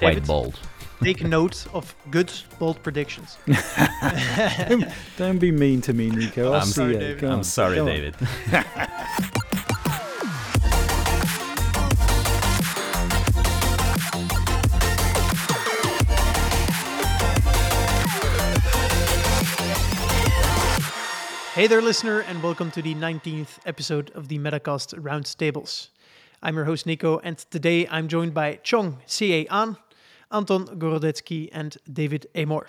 quite David? bold. Take note of good, bold predictions. Don't be mean to me, Nico. I'll I'm see sorry, you. David. I'm sorry, go. David. Hey there, listener, and welcome to the 19th episode of the Metacast Roundtables. I'm your host, Nico, and today I'm joined by Chong C.A. Ahn, Anton Gorodetsky, and David Amor.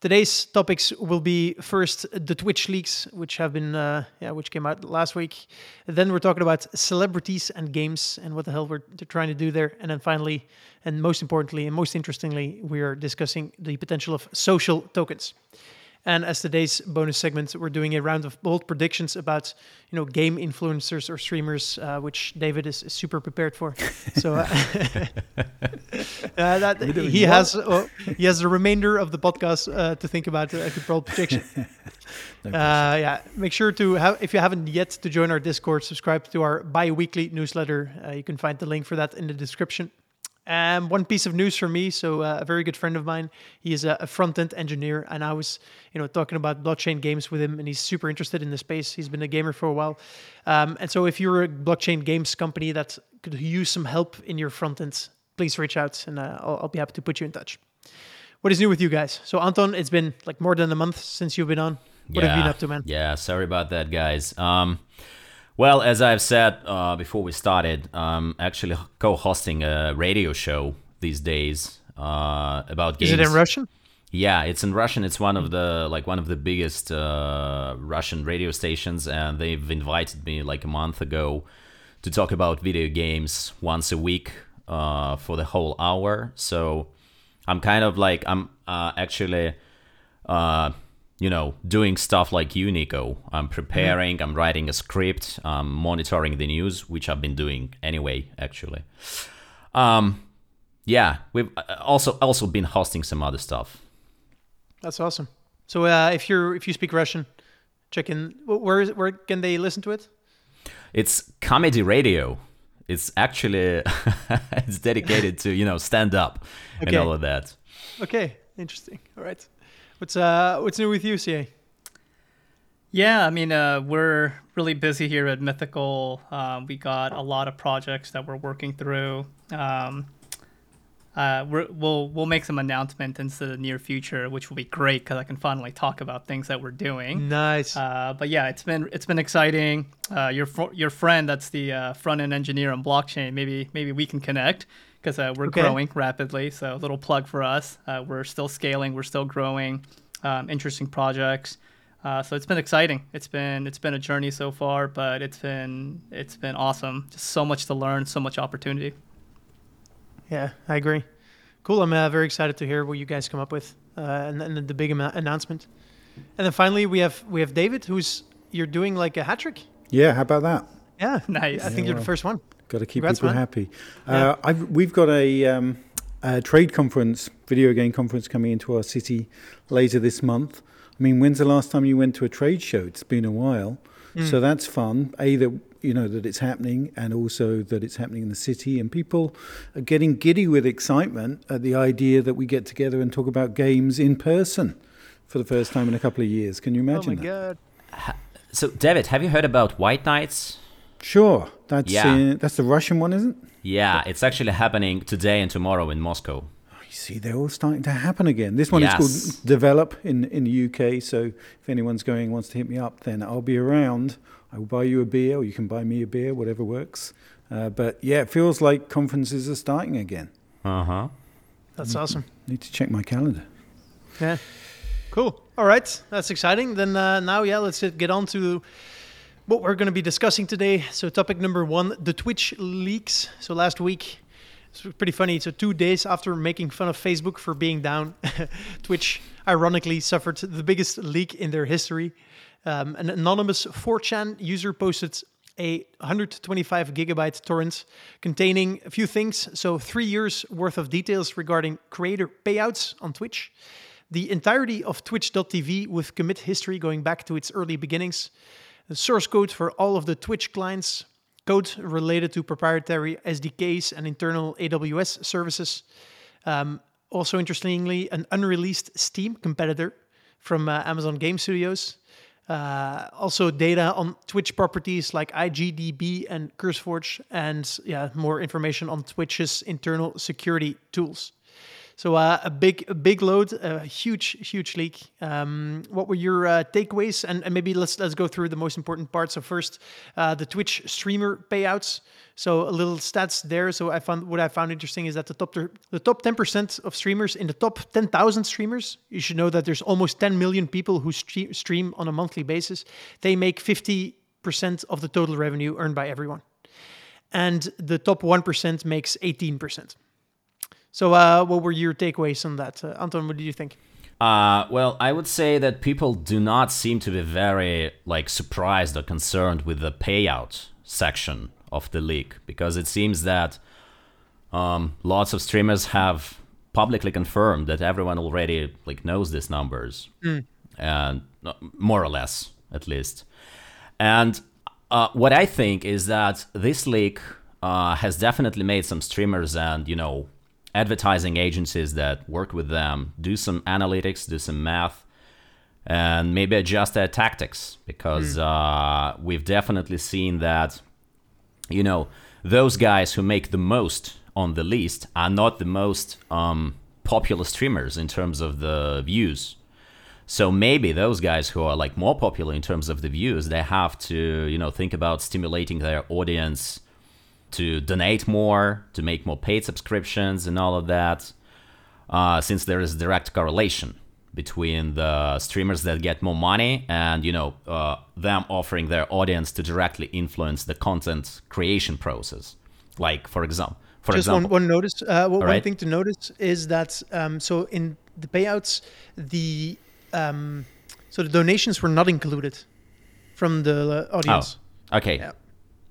Today's topics will be first the Twitch leaks, which have been, uh, yeah, which came out last week. Then we're talking about celebrities and games and what the hell we're trying to do there. And then finally, and most importantly and most interestingly, we are discussing the potential of social tokens. And as today's bonus segment, we're doing a round of bold predictions about, you know, game influencers or streamers, uh, which David is, is super prepared for. So uh, uh, that he has uh, he has the remainder of the podcast uh, to think about a bold prediction. No Uh, yeah, make sure to have if you haven't yet to join our Discord, subscribe to our bi-weekly newsletter. Uh, you can find the link for that in the description. Um, one piece of news for me. So uh, a very good friend of mine, he is a, a front-end engineer, and I was, you know, talking about blockchain games with him, and he's super interested in the space. He's been a gamer for a while, um, and so if you're a blockchain games company that could use some help in your front end, please reach out, and uh, I'll, I'll be happy to put you in touch. What is new with you guys? So Anton, it's been like more than a month since you've been on. What have you been up to, man? Yeah, sorry about that, guys. Um, well, as I've said uh, before we started, I'm actually co-hosting a radio show these days uh, about games. Is it in Russian? Yeah, it's in Russian. It's one of the like one of the biggest uh, Russian radio stations, and they've invited me like a month ago to talk about video games once a week uh, for the whole hour. So I'm kind of like I'm uh, actually, uh, you know, doing stuff like you, Nico. I'm preparing. I'm writing a script. I'm monitoring the news, which I've been doing anyway. Actually, um, yeah, we've uh, also also been hosting some other stuff. That's awesome. So uh, if you're if you speak Russian, check in. wh- Where is where can they listen to it? It's comedy radio. It's actually it's dedicated to you know stand up and all of that. Okay, interesting. All right. What's uh what's new with you, CA? Yeah, I mean, uh, we're really busy here at Mythical. Um, we got a lot of projects that we're working through. Um, uh, we're, we'll we'll make some announcement into the near future, which will be great because I can finally talk about things that we're doing. Nice. Uh, but yeah, it's been it's been exciting. Uh, your fr- your friend, that's the uh, front end engineer on blockchain. Maybe maybe we can connect because uh, we're Okay. growing rapidly. So a little plug for us. Uh, we're still scaling. We're still growing. Um, interesting projects. Uh, so it's been exciting. It's been it's been a journey so far, but it's been it's been awesome. Just so much to learn, so much opportunity. yeah, I agree. Cool. I'm uh, very excited to hear what you guys come up with uh, and, and the big ama- announcement. And then finally we have we have David, who's you're doing like a hat trick. Yeah, how about that? Yeah, Nice. I think you're the first one. Got to keep Congrats, people man. happy. Yeah. Uh, I've, we've got a, um, a trade conference, video game conference coming into our city later this month. I mean, when's the last time you went to a trade show? It's been a while. Hmm. So that's fun. A that you know that it's happening, and also that it's happening in the city, and people are getting giddy with excitement at the idea that we get together and talk about games in person for the first time in a couple of years. Can you imagine? Oh my imagine that? god. So, David, have you heard about White Nights? Sure, that's Yeah. uh, that's the Russian one, isn't it? Yeah, it's actually happening today and tomorrow in Moscow. You see, they're all starting to happen again. This one is Yes. called Develop in, in the UK. So if anyone's going wants to hit me up, then I'll be around. I will buy you a beer, or you can buy me a beer, whatever works. Uh, but yeah, it feels like conferences are starting again. Uh huh. That's awesome. Need to check my calendar. Yeah. Cool. All right. That's exciting. Then uh, now, yeah, let's get on to what we're going to be discussing today. So, topic number one the Twitch leaks. So, last week, it's pretty funny. So, two days after making fun of Facebook for being down, Twitch ironically suffered the biggest leak in their history. Um, an anonymous 4chan user posted a 125 gigabyte torrent containing a few things. So, three years worth of details regarding creator payouts on Twitch, the entirety of Twitch.tv with commit history going back to its early beginnings, the source code for all of the Twitch clients, code related to proprietary SDKs and internal AWS services, Um, also, interestingly, an unreleased Steam competitor from uh, Amazon Game Studios. Uh, also, data on Twitch properties like IGDB and CurseForge, and yeah, more information on Twitch's internal security tools. So uh, a big, a big load, a huge, huge leak. Um, what were your uh, takeaways? And, and, maybe let's let's go through the most important parts. So first, uh, the Twitch streamer payouts. So a little stats there. So I found what I found interesting is that the top the top 10% of streamers in the top 10,000 streamers, you should know that there's almost 10 million people who stream on a monthly basis. They make 50% of the total revenue earned by everyone. And the top 1% makes 18%. So, uh, what were your takeaways on that, uh, Anton? What did you think? Uh, well, I would say that people do not seem to be very like surprised or concerned with the payout section of the leak because it seems that um, lots of streamers have publicly confirmed that everyone already like knows these numbers mm. and uh, more or less at least. And uh, what I think is that this leak uh, has definitely made some streamers and you know advertising agencies that work with them do some analytics, do some math, and maybe adjust their tactics because mm. uh, we've definitely seen that, you know, those guys who make the most on the list are not the most um, popular streamers in terms of the views. So maybe those guys who are like more popular in terms of the views, they have to, you know, think about stimulating their audience to donate more, to make more paid subscriptions, and all of that, uh, since there is direct correlation between the streamers that get more money and you know uh, them offering their audience to directly influence the content creation process. Like for example, for just example, one, one notice. Uh, one, right? thing to notice is that um, so in the payouts, the um, so the donations were not included from the audience. Oh, okay. Yeah.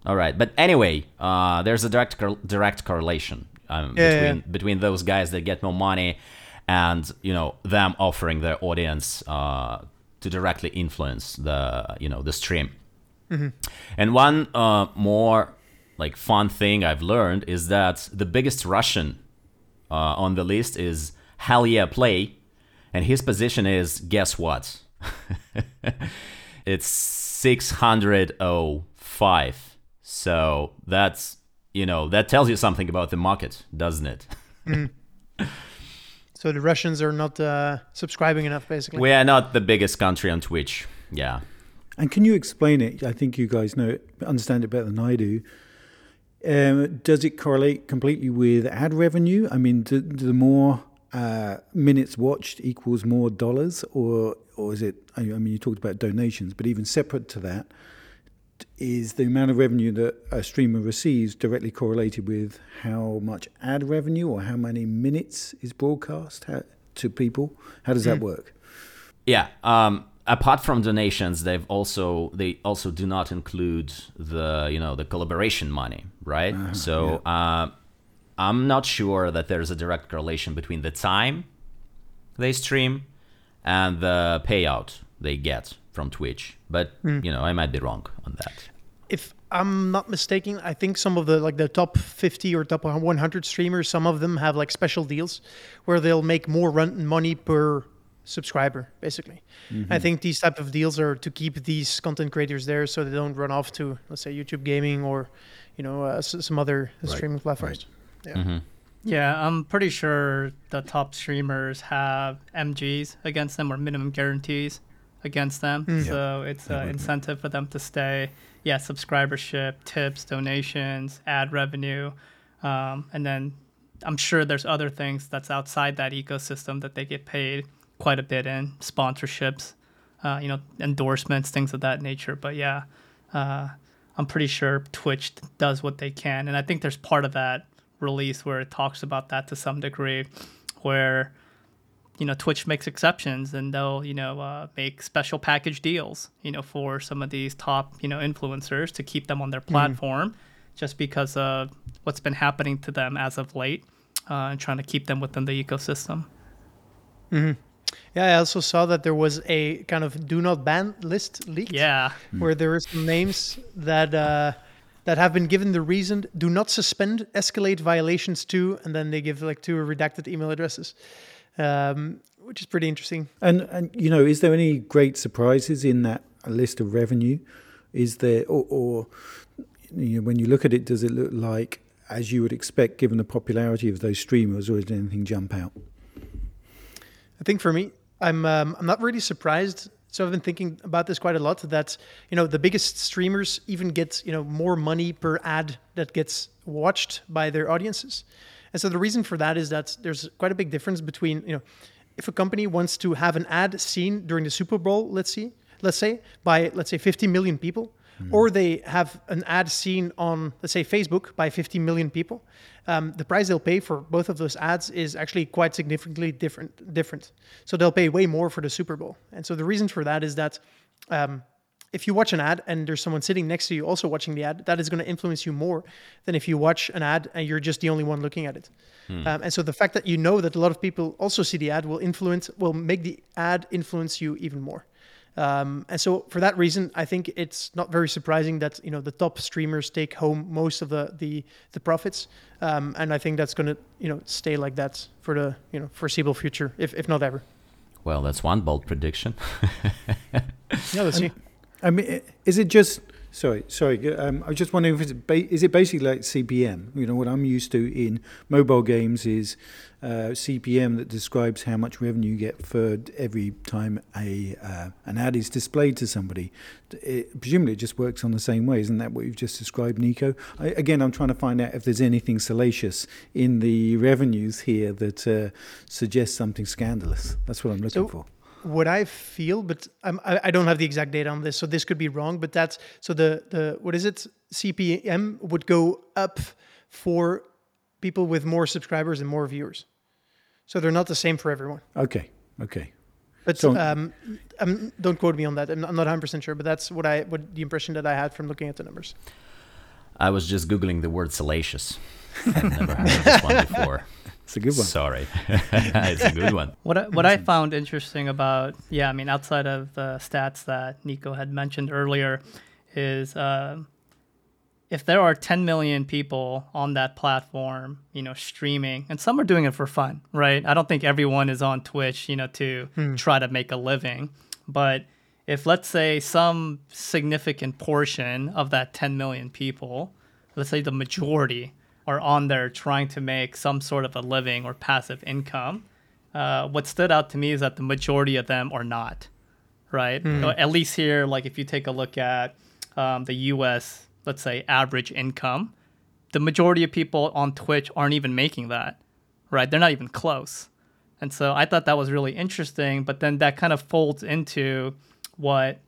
All right, but anyway, uh, there's a direct cor- direct correlation um, yeah, between yeah. between those guys that get more money and you know them offering their audience uh, to directly influence the you know the stream. Mm-hmm. And one uh, more like fun thing I've learned is that the biggest Russian uh, on the list is Hell Yeah Play, and his position is guess what? it's six hundred oh five. So that's you know that tells you something about the market, doesn't it? mm. So the Russians are not uh, subscribing enough, basically. We are not the biggest country on Twitch. Yeah. And can you explain it? I think you guys know it, understand it better than I do. Um, does it correlate completely with ad revenue? I mean, do, do the more uh, minutes watched equals more dollars, or or is it? I mean, you talked about donations, but even separate to that, is the amount of revenue that a streamer receives directly correlated with how much ad revenue or how many minutes is broadcast to people? How does that hmm. work? Yeah. Um, apart from donations, they've also they also do not include the you know the collaboration money, right? Uh, so yeah. uh, I'm not sure that there's a direct correlation between the time they stream and the payout they get from Twitch. But mm. you know, I might be wrong on that. If I'm not mistaken, I think some of the like the top 50 or top 100 streamers, some of them have like special deals where they'll make more run money per subscriber basically mm-hmm. i think these type of deals are to keep these content creators there so they don't run off to let's say youtube gaming or you know uh, some other right. streaming platforms right. yeah mm-hmm. yeah i'm pretty sure the top streamers have mgs against them or minimum guarantees against them. Mm. So it's an incentive for them to stay. Yeah, subscribership, tips, donations, ad revenue, um, and then I'm sure there's other things that's outside that ecosystem that they get paid quite a bit in sponsorships, uh, you know, endorsements, things of that nature. But yeah, uh, I'm pretty sure Twitch does what they can, and I think there's part of that release where it talks about that to some degree, where you know Twitch makes exceptions and they'll you know uh, make special package deals you know for some of these top you know influencers to keep them on their mm-hmm. platform mm. just because of what's been happening to them as of late uh, and trying to keep them within the ecosystem. Mm-hmm. Yeah, I also saw that there was a kind of do not ban list leaked. Yeah, where there were some names that uh, that have been given the reason do not suspend escalate violations to and then they give like two redacted email addresses um, which is pretty interesting And and you know, is there any great surprises in that list of revenue? Is there or, or you know, when you look at it, does it look like as you would expect given the popularity of those streamers, or did anything jump out? I think for me, I'm um, I'm not really surprised. So I've been thinking about this quite a lot. That you know the biggest streamers even get you know more money per ad that gets watched by their audiences, and so the reason for that is that there's quite a big difference between you know if a company wants to have an ad seen during the Super Bowl, let's see, let's say by let's say 50 million people, or they have an ad seen on let's say Facebook by 50 million people, um, the price they'll pay for both of those ads is actually quite significantly different. Different. So they'll pay way more for the Super Bowl, and so the reason for that is that. Um, if you watch an ad and there's someone sitting next to you also watching the ad, that is going to influence you more than if you watch an ad and you're just the only one looking at it. Um, and so the fact that you know that a lot of people also see the ad will influence, will make the ad influence you even more. Um, and so for that reason, I think it's not very surprising that you know the top streamers take home most of the the, the profits, um, and I think that's going to you know stay like that for the you know foreseeable future, if if not ever. Well, that's one bold prediction. Yeah, let's see. I mean, is it just? Sorry, sorry. Um, I was just wondering if it's ba- is it basically like CPM? You know, what I'm used to in mobile games is uh, CPM that describes how much revenue you get for every time a uh, an ad is displayed to somebody. It, presumably, it just works on the same way. Isn't that what you've just described, Nico? I, again, I'm trying to find out if there's anything salacious in the revenues here that uh, suggests something scandalous. That's what I'm looking So- for. What I feel, but I'm, I, I don't have the exact data on this, so this could be wrong. But that's so the the what is it? CPM would go up for people with more subscribers and more viewers. So they're not the same for everyone. Okay, okay. But So- um, um, don't quote me on that. I'm, I'm not 100 percent sure, but that's what I what the impression that I had from looking at the numbers. I was just googling the word salacious. I've never heard of this one before. It's a good one. Sorry, it's a good one. What I, what I found interesting about yeah, I mean outside of the stats that Nico had mentioned earlier, is uh, if there are 10 million people on that platform, you know, streaming, and some are doing it for fun, right? I don't think everyone is on Twitch, you know, to try to make a living, but if let's say some significant portion of that 10 million people, let's say the majority are on there trying to make some sort of a living or passive income, uh, what stood out to me is that the majority of them are not, right? Or At least here, like if you take a look at um, the U.S., let's say average income, the majority of people on Twitch aren't even making that, right? They're not even close. And so I thought that was really interesting. But then that kind of folds into what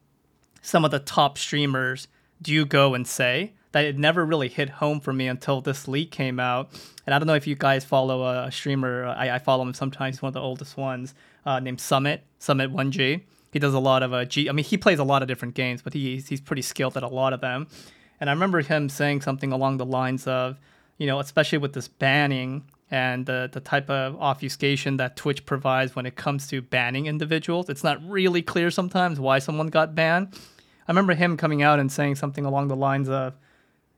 some of the top streamers do go and say that it never really hit home for me until this leak came out. And I don't know if you guys follow a streamer. I, I follow him sometimes. He's one of the oldest ones uh, named Summit, Summit 1G. He does a lot of uh, G. I mean, he plays a lot of different games, but he, he's pretty skilled at a lot of them. And I remember him saying something along the lines of, you know, especially with this banning and the, the type of obfuscation that Twitch provides when it comes to banning individuals. It's not really clear sometimes why someone got banned. I remember him coming out and saying something along the lines of,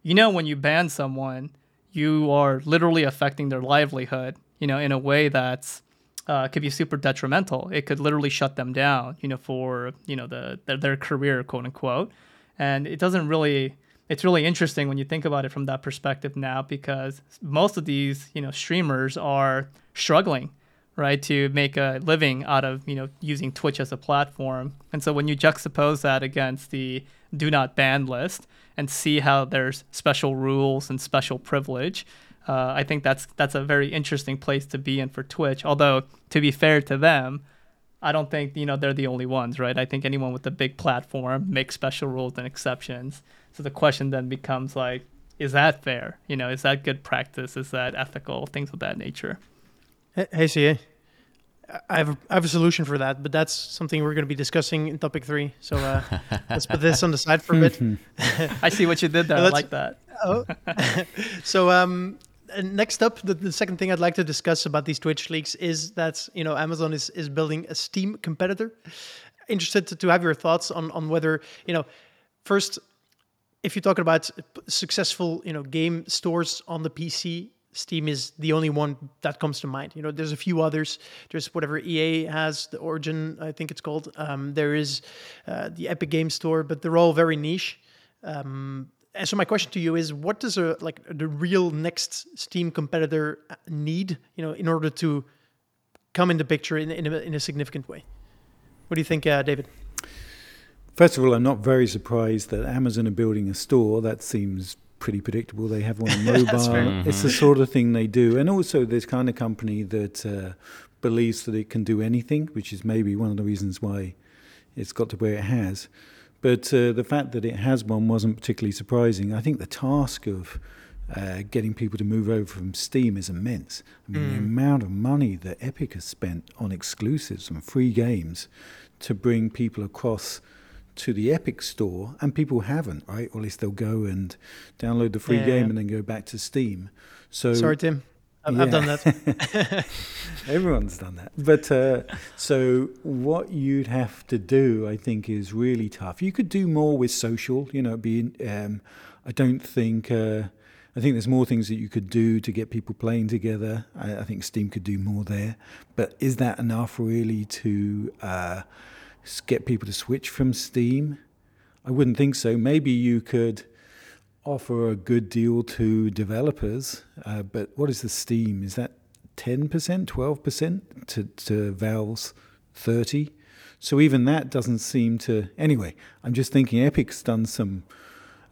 you know, when you ban someone, you are literally affecting their livelihood, you know, in a way that's uh, could be super detrimental. It could literally shut them down, you know, for you know the their, their career, quote unquote. And it doesn't really. It's really interesting when you think about it from that perspective now, because most of these, you know, streamers are struggling, right, to make a living out of you know using Twitch as a platform. And so when you juxtapose that against the do not ban list and see how there's special rules and special privilege, uh, I think that's that's a very interesting place to be in for Twitch. Although to be fair to them, I don't think you know they're the only ones, right? I think anyone with a big platform makes special rules and exceptions. So the question then becomes like, is that fair? You know, is that good practice? Is that ethical? Things of that nature. Hey, hey, CA. I have a, I have a solution for that, but that's something we're going to be discussing in topic three. So uh, let's put this on the side for a bit. I see what you did there. I like that. Oh. so um, next up, the, the second thing I'd like to discuss about these Twitch leaks is that you know Amazon is is building a Steam competitor. Interested to, to have your thoughts on on whether you know first if you talk about successful, you know, game stores on the PC, Steam is the only one that comes to mind. You know, there's a few others. There's whatever EA has, the Origin, I think it's called. Um, there is uh, the Epic Game Store, but they're all very niche. Um, and so my question to you is, what does a like the real next Steam competitor need, you know, in order to come in the picture in in a, in a significant way? What do you think, uh, David? First of all, I'm not very surprised that Amazon are building a store. That seems pretty predictable. They have one on mobile. mm-hmm. It's the sort of thing they do. And also, this kind of company that uh, believes that it can do anything, which is maybe one of the reasons why it's got to where it has. But uh, the fact that it has one wasn't particularly surprising. I think the task of uh, getting people to move over from Steam is immense. I mean, mm. the amount of money that Epic has spent on exclusives and free games to bring people across to the Epic store, and people haven't, right? Or at least they'll go and download the free yeah, game and then go back to Steam. So sorry, Tim. I've, yeah. I've done that. Everyone's done that. But uh, so what you'd have to do, I think, is really tough. You could do more with social. You know, being. Um, I don't think. Uh, I think there's more things that you could do to get people playing together. I, I think Steam could do more there. But is that enough really to? Uh, get people to switch from Steam? I wouldn't think so. Maybe you could offer a good deal to developers, uh, but what is the Steam? Is that 10%, 12% to, to Valve's 30? So even that doesn't seem to. Anyway, I'm just thinking Epic's done some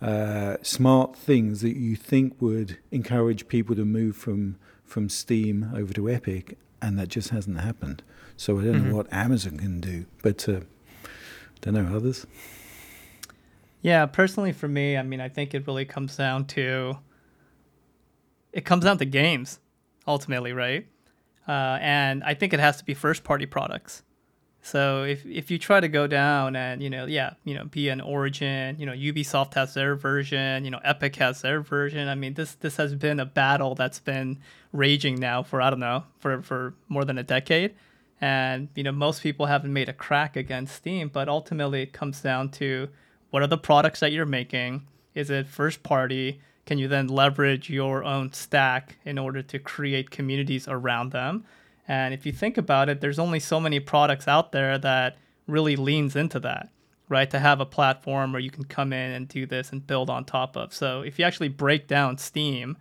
uh, smart things that you think would encourage people to move from from Steam over to Epic, and that just hasn't happened. So I don't mm-hmm. know what Amazon can do, but uh, don't know others. Yeah, personally for me, I mean, I think it really comes down to it comes down to games ultimately, right? Uh, and I think it has to be first party products. So if if you try to go down and you know yeah you know be an Origin you know Ubisoft has their version you know Epic has their version I mean this this has been a battle that's been raging now for I don't know for for more than a decade and you know most people haven't made a crack against steam but ultimately it comes down to what are the products that you're making? Is it first party? Can you then leverage your own stack in order to create communities around them? And if you think about it there's only so many products out there that really leans into that right? To have a platform where you can come in and do this and build on top of. So if you actually break down steam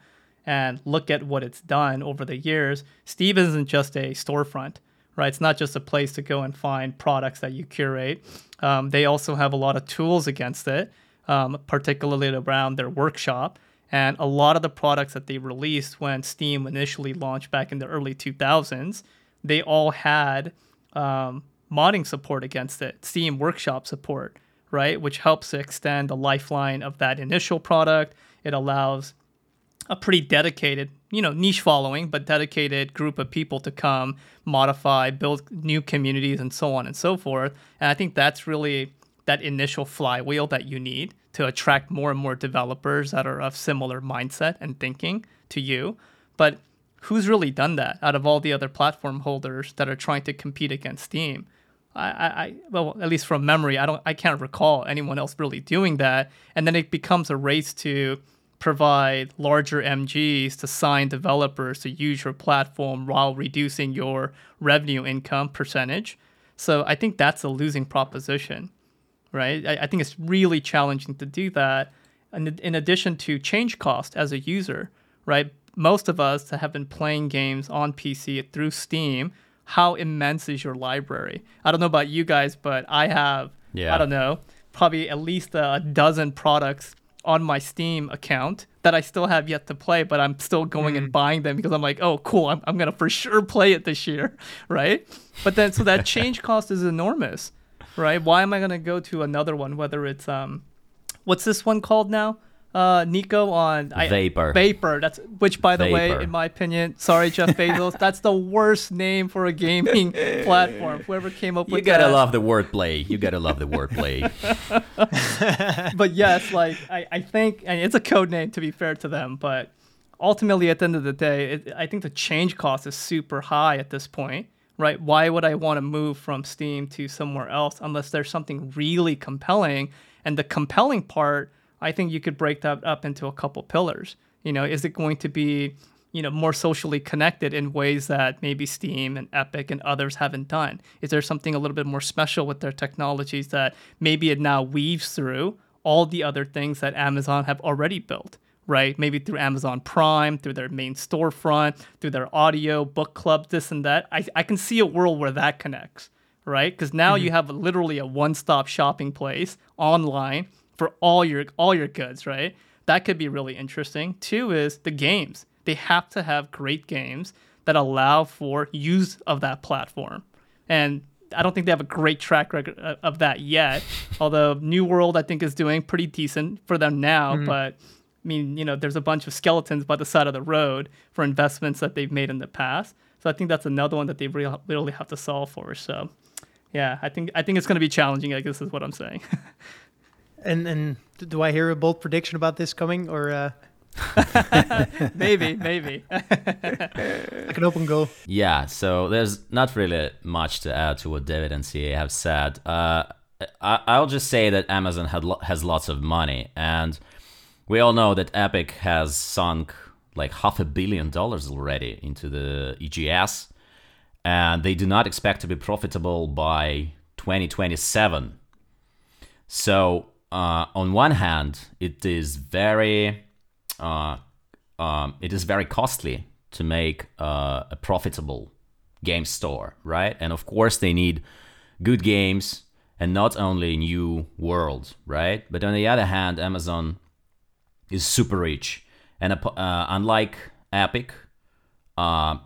and look at what it's done over the years steam isn't just a storefront right? It's not just a place to go and find products that you curate. Um, they also have a lot of tools against it, um, particularly around their workshop. And a lot of the products that they released when Steam initially launched back in the early 2000s, they all had um, modding support against it, Steam Workshop support, right? Which helps extend the lifeline of that initial product. It allows a pretty dedicated, you know, niche following, but dedicated group of people to come, modify, build new communities, and so on and so forth. And I think that's really that initial flywheel that you need to attract more and more developers that are of similar mindset and thinking to you. But who's really done that out of all the other platform holders that are trying to compete against Steam? I, I, well, at least from memory, I don't, I can't recall anyone else really doing that. And then it becomes a race to provide larger MGs to sign developers to use your platform while reducing your revenue income percentage. So I think that's a losing proposition, right? I, I think it's really challenging to do that. And in addition to change cost as a user, right? Most of us that have been playing games on PC through Steam. How immense is your library? I don't know about you guys, but I have, yeah. I don't know, probably at least a dozen products on my Steam account that I still have yet to play, but I'm still going mm. and buying them because I'm like, oh, cool, I'm, I'm going to for sure play it this year, right? But then, so that change cost is enormous, right? Why am I going to go to another one, whether it's, um, what's this one called now? Uh, Nico on I, Vapor. Vapor. That's which, by the Vapor. way, in my opinion, sorry, Jeff Bezos, that's the worst name for a gaming platform. Whoever came up with that. you gotta that. love the wordplay. You gotta love the wordplay. but yes, like I, I think, and it's a code name to be fair to them, but ultimately, at the end of the day, it, I think the change cost is super high at this point. Right? Why would I want to move from Steam to somewhere else unless there's something really compelling? And the compelling part I think you could break that up into a couple pillars. You know, is it going to be you know more socially connected in ways that maybe Steam and Epic and others haven't done? Is there something a little bit more special with their technologies that maybe it now weaves through all the other things that Amazon have already built? Right, maybe through Amazon Prime, through their main storefront, through their audio, book club, this and that. I, I can see a world where that connects, right? Because now mm-hmm. you have literally a one-stop shopping place online for all your all your goods, right? That could be really interesting. Two is the games they have to have great games that allow for use of that platform. And I don't think they have a great track record of that yet. Although New World, I think, is doing pretty decent for them now. Mm-hmm. But I mean, you know, there's a bunch of skeletons by the side of the road for investments that they've made in the past. So I think that's another one that they really, really have to solve for. So, yeah, I think I think it's going to be challenging. I guess is what I'm saying. and and do I hear a bold prediction about this coming, or? Uh... maybe, maybe. like an open goal. Yeah, so there's not really much to add to what David and CA have said. Uh, I, will just say that Amazon had lo- has lots of money, and we all know that Epic has sunk like half a billion dollars already into the EGS, and they do not expect to be profitable by 2027. So, uh, on one hand, it is very uh, um, it is very costly to make uh, a profitable game store, right? And of course, they need good games and not only new world, right? But on the other hand, Amazon is super rich, and uh, unlike Epic, uh,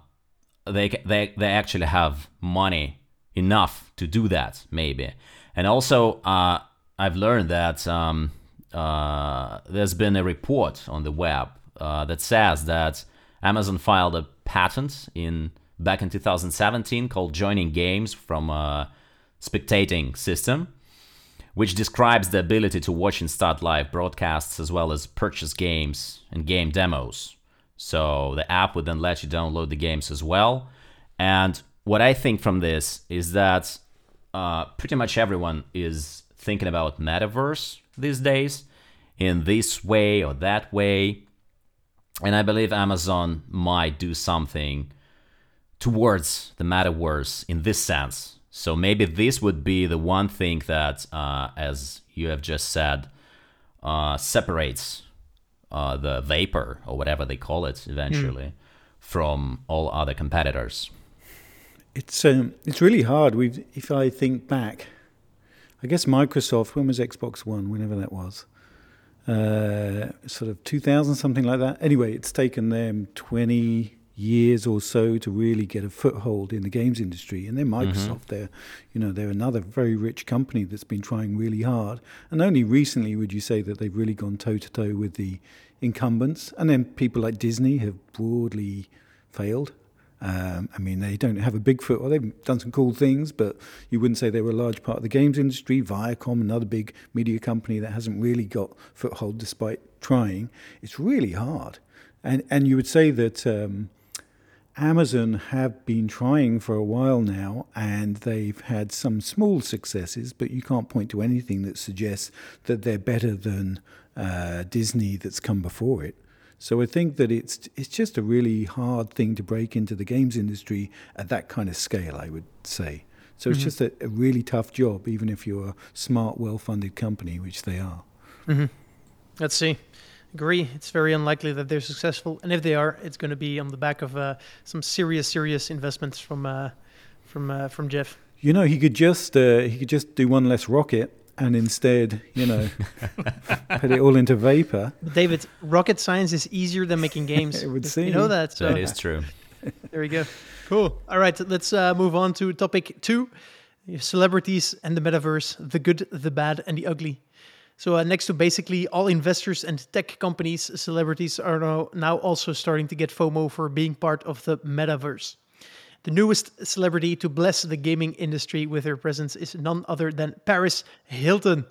they they they actually have money enough to do that, maybe. And also, uh, I've learned that. Um, uh, there's been a report on the web uh, that says that Amazon filed a patent in back in 2017 called joining games from a spectating system, which describes the ability to watch and start live broadcasts as well as purchase games and game demos. So the app would then let you download the games as well. And what I think from this is that uh, pretty much everyone is thinking about metaverse these days in this way or that way. And I believe Amazon might do something towards the metaverse in this sense. So maybe this would be the one thing that, uh, as you have just said, uh, separates uh, the vapor or whatever they call it eventually mm. from all other competitors. It's um, it's really hard. We, if I think back, I guess Microsoft, when was Xbox One, whenever that was, uh, sort of 2000, something like that. Anyway, it's taken them 20 years or so to really get a foothold in the games industry. And then mm-hmm. Microsoft, mm-hmm. they're, you know, they're another very rich company that's been trying really hard. And only recently would you say that they've really gone toe to toe with the incumbents. And then people like Disney have broadly failed. Um, I mean, they don't have a big foot. Well, they've done some cool things, but you wouldn't say they were a large part of the games industry. Viacom, another big media company that hasn't really got foothold despite trying. It's really hard. And and you would say that um, Amazon have been trying for a while now, and they've had some small successes, but you can't point to anything that suggests that they're better than uh, Disney that's come before it. So I think that it's it's just a really hard thing to break into the games industry at that kind of scale. I would say. So it's mm-hmm. just a, a, really tough job, even if you're a smart, well-funded company, which they are. Mm-hmm. Let's see. Agree. It's very unlikely that they're successful, and if they are, it's going to be on the back of uh, some serious, serious investments from uh, from uh, from Jeff. You know, he could just uh, he could just do one less rocket and instead, you know, put it all into vapor. David, rocket science is easier than making games. it would seem. You know that. So. That is true. there we go. Cool. All right, let's uh, move on to topic two celebrities and the metaverse the good, the bad, and the ugly. So, uh, next to basically all investors and tech companies, celebrities are now, now also starting to get FOMO for being part of the metaverse. The newest celebrity to bless the gaming industry with her presence is none other than Paris Hilton.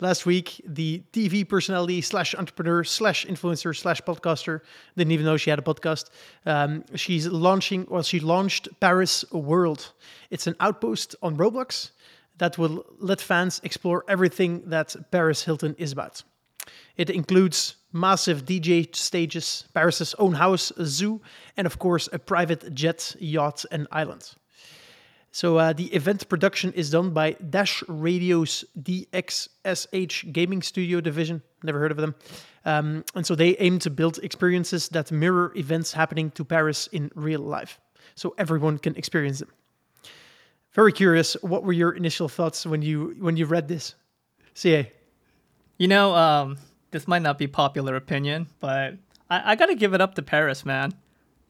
Last week, the TV personality slash entrepreneur slash influencer slash podcaster didn't even know she had a podcast. Um, she's launching, well, she launched Paris World. It's an outpost on Roblox that will let fans explore everything that Paris Hilton is about. It includes massive DJ stages, Paris's own house, a zoo, and of course a private jet, yacht, and island. So uh, the event production is done by Dash Radio's DXSH Gaming Studio division. Never heard of them. Um, and so they aim to build experiences that mirror events happening to Paris in real life, so everyone can experience them. Very curious. What were your initial thoughts when you when you read this? CA. You know, um, this might not be popular opinion, but I, I got to give it up to Paris, man.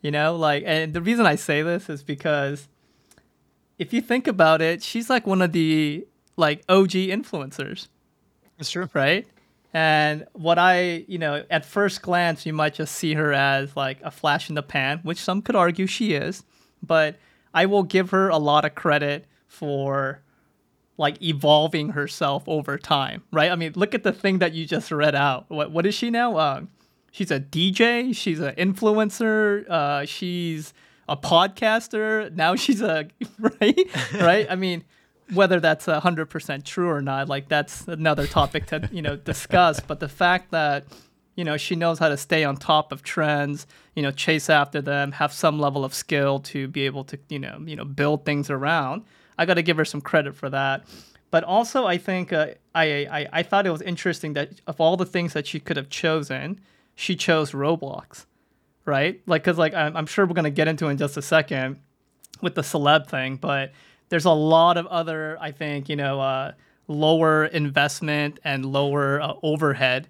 You know, like, and the reason I say this is because if you think about it, she's like one of the like OG influencers. That's true. Right? And what I, you know, at first glance, you might just see her as like a flash in the pan, which some could argue she is. But I will give her a lot of credit for like evolving herself over time, right? I mean, look at the thing that you just read out. What what is she now? Um, she's a DJ. She's an influencer. Uh, she's a podcaster. Now she's a right, right. I mean, whether that's hundred percent true or not, like that's another topic to you know discuss. But the fact that you know she knows how to stay on top of trends, you know, chase after them, have some level of skill to be able to you know you know build things around. I got to give her some credit for that. But also, I think uh, I, I I thought it was interesting that of all the things that she could have chosen, she chose Roblox right? Like, cause like I'm, I'm sure we're gonna get into in just a second with the celeb thing, but there's a lot of other, I think, you know, uh, lower investment and lower uh, overhead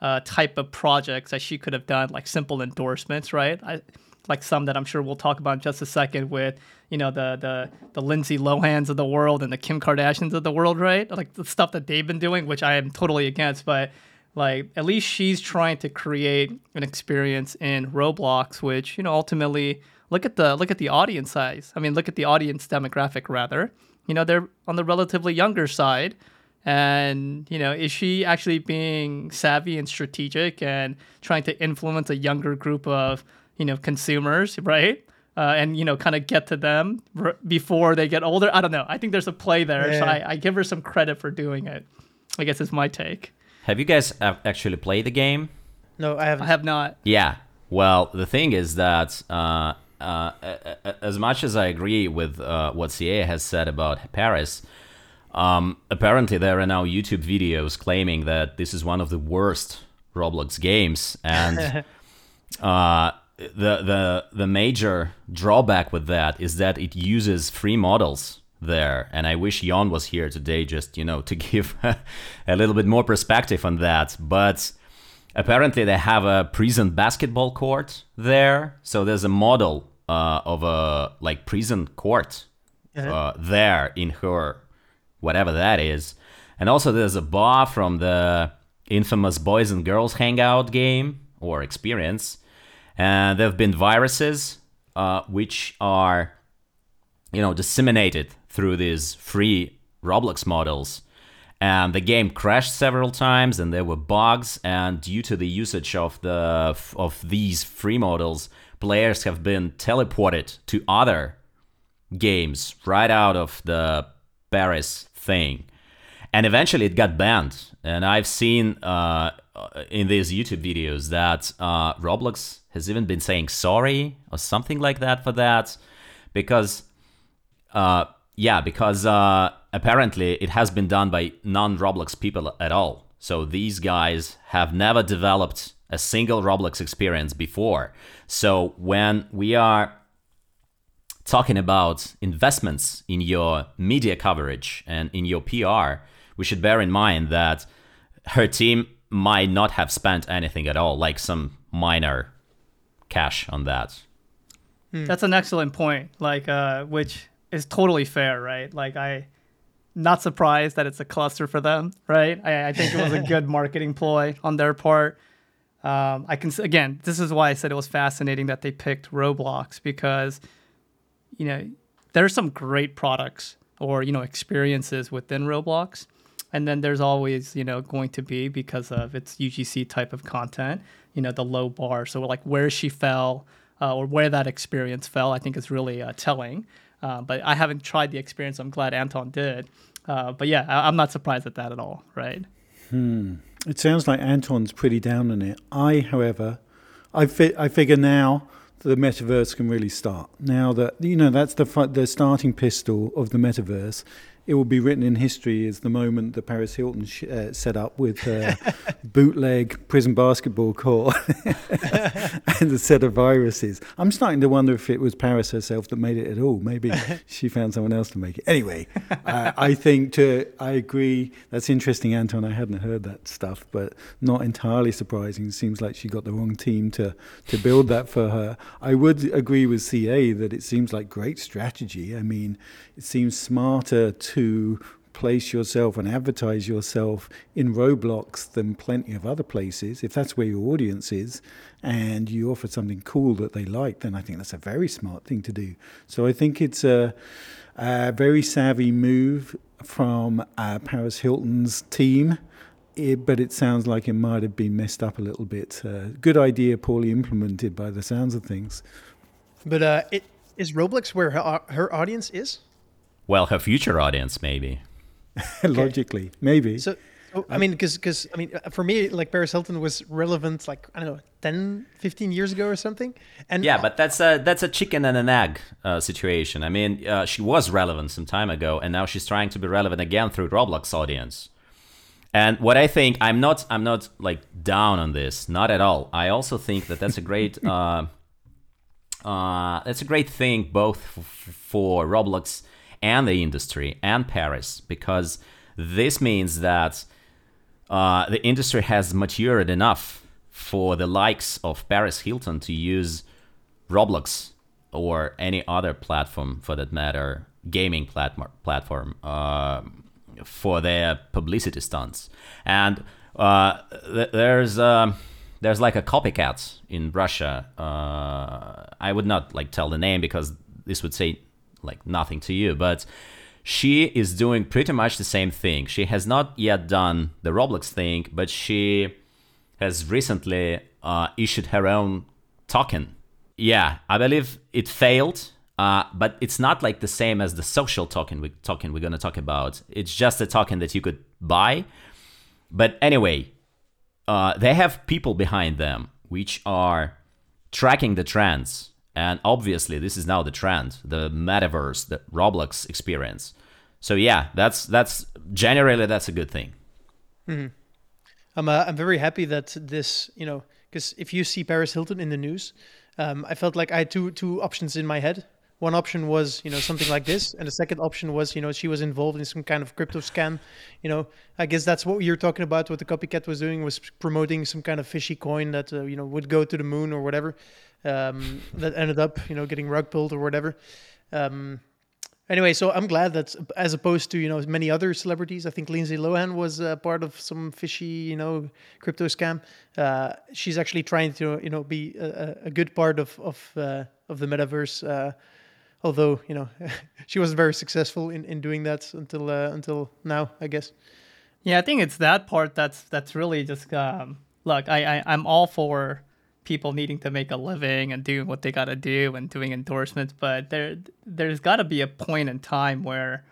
uh, type of projects that she could have done, like simple endorsements, right? I, like some that I'm sure we'll talk about in just a second with, you know, the the the Lindsay Lohans of the world and the Kim Kardashians of the world, right? Like the stuff that they've been doing, which I am totally against, but like at least she's trying to create an experience in Roblox, which you know ultimately look at the look at the audience size. I mean, look at the audience demographic rather. You know, they're on the relatively younger side. And, you know, is she actually being savvy and strategic and trying to influence a younger group of, you know, consumers, right? Uh, and, you know, kind of get to them r- before they get older? I don't know. I think there's a play there. Yeah. So I, I give her some credit for doing it. I guess it's my take. Have you guys actually played the game? No, I haven't. I have not. Yeah. Well, the thing is that uh, uh, as much as I agree with uh, what CA has said about Paris, um, apparently there are now YouTube videos claiming that this is one of the worst Roblox games, and uh, the the the major drawback with that is that it uses free models there. And I wish Jon was here today just, you know, to give a little bit more perspective on that. But apparently they have a prison basketball court there. So there's a model uh, of a like prison court uh-huh. uh, there in her, whatever that is. And also there's a bar from the infamous Boys and Girls Hangout game or experience. And there have been viruses uh, which are, you know, disseminated through these free Roblox models. And the game crashed several times, and there were bugs. And due to the usage of the of these free models, players have been teleported to other games right out of the Paris thing. And eventually, it got banned. And I've seen uh, in these YouTube videos that uh, Roblox has even been saying sorry or something like that for that, because uh, yeah, because uh, apparently it has been done by non Roblox people at all. So these guys have never developed a single Roblox experience before. So when we are talking about investments in your media coverage and in your PR, we should bear in mind that her team might not have spent anything at all, like some minor cash on that. That's an excellent point. Like, uh, which is totally fair, right? Like I not surprised that it's a cluster for them, right? I, I think it was a good marketing ploy on their part. Um, I can again, this is why I said it was fascinating that they picked Roblox because, you know, there are some great products or you know experiences within Roblox, and then there's always you know going to be because of its UGC type of content, you know, the low bar. So like where she fell uh, or where that experience fell, I think is really uh, telling. Uh, but I haven't tried the experience. I'm glad Anton did. Uh, but yeah, I, am not surprised at that at all, right? Hmm. It sounds like Anton's pretty down on it. I, however, I, fi- I figure now the metaverse can really start. Now that you know that's the the starting pistol of the metaverse, it will be written in history as the moment that Paris Hilton sh- uh, set up with her bootleg prison basketball court and a set of viruses. I'm starting to wonder if it was Paris herself that made it at all. Maybe she found someone else to make it. Anyway, uh, I think to, I agree. That's interesting, Anton. I hadn't heard that stuff, but not entirely surprising. It seems like she got the wrong team to, to build that for her. I would agree with CA that it seems like great strategy. I mean, it seems smarter to place yourself and advertise yourself in Roblox than plenty of other places. If that's where your audience is and you offer something cool that they like, then I think that's a very smart thing to do. So I think it's a, a very savvy move from uh, Paris Hilton's team. It, but it sounds like it might have been messed up a little bit. Uh, good idea, poorly implemented by the sounds of things. But uh, it, is Roblox where her, her audience is? Well, her future audience, maybe. Logically, maybe. So, oh, I mean, because because I mean, uh, for me, like Paris Hilton was relevant, like I don't know, 10, 15 years ago or something. And yeah, but that's a that's a chicken and an egg uh, situation. I mean, uh, she was relevant some time ago, and now she's trying to be relevant again through Roblox audience. And what I think, I'm not I'm not like down on this, not at all. I also think that that's a great. uh, uh, that's a great thing both f- for Roblox and the industry and Paris because this means that uh, the industry has matured enough for the likes of Paris Hilton to use Roblox or any other platform for that matter, gaming platform, platform uh, for their publicity stunts. And uh, th- there's um, there's like a copycat in Russia. Uh, I would not like tell the name because this would say like nothing to you, but she is doing pretty much the same thing. She has not yet done the Roblox thing, but she has recently uh, issued her own token. Yeah, I believe it failed, uh, but it's not like the same as the social token we token we're gonna talk about. It's just a token that you could buy. But anyway, uh, they have people behind them which are tracking the trends and obviously, this is now the trend, the metaverse, the Roblox experience. So yeah, that's that's generally that's a good thing. Mm-hmm. I'm uh, I'm very happy that this you know because if you see Paris Hilton in the news, um, I felt like I had two two options in my head. One option was you know something like this, and the second option was you know she was involved in some kind of crypto scam. You know, I guess that's what you're talking about. What the copycat was doing was promoting some kind of fishy coin that uh, you know would go to the moon or whatever um, that ended up, you know, getting rug pulled or whatever. Um, anyway, so I'm glad that as opposed to you know many other celebrities, I think Lindsay Lohan was uh, part of some fishy you know crypto scam. Uh, she's actually trying to you know be a, a good part of of uh, of the metaverse. Although you know she wasn't very successful in, in doing that until uh, until now, I guess. Yeah, I think it's that part that's that's really just um, look. I, I I'm all for people needing to make a living and doing what they got to do and doing endorsements but there there's got to be a point in time where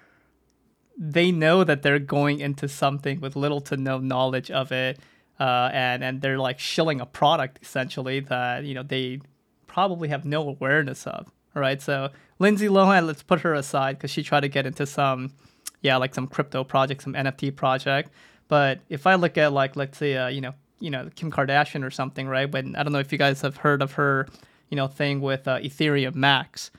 they know that they're going into something with little to no knowledge of it uh, and and they're like shilling a product essentially that you know they probably have no awareness of right so lindsay lohan let's put her aside because she tried to get into some yeah like some crypto project some nft project but if i look at like let's say uh, you know you know Kim Kardashian or something, right? But I don't know if you guys have heard of her, you know, thing with uh, Ethereum Max,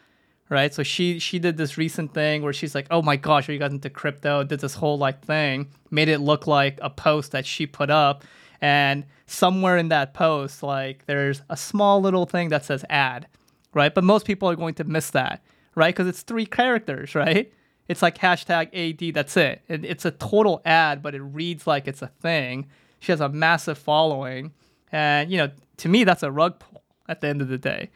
right? So she she did this recent thing where she's like, "Oh my gosh, are you guys into crypto?" Did this whole like thing, made it look like a post that she put up, and somewhere in that post, like there's a small little thing that says ad, right? But most people are going to miss that, right? Because it's three characters, right? It's like hashtag AD, that's it. And it's a total ad, but it reads like it's a thing she has a massive following, and you know, to me, that's a rug pull at the end of the day.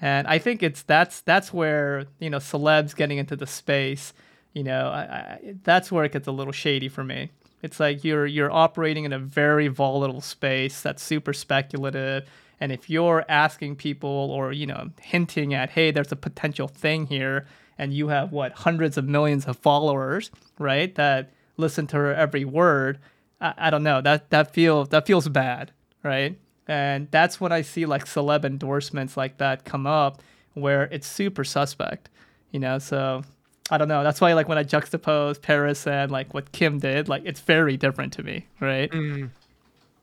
And I think it's that's that's where you know celebs getting into the space, you know, I, I, that's where it gets a little shady for me. It's like you're you're operating in a very volatile space that's super speculative. And if you're asking people or you know hinting at, hey, there's a potential thing here, and you have what hundreds of millions of followers, right, that listen to her every word, I, I don't know that that feels that feels bad, right? And that's when I see like celeb endorsements like that come up where it's super suspect, you know. So I don't know. That's why like when I juxtapose Paris and like what Kim did, like it's very different to me, right? Mm,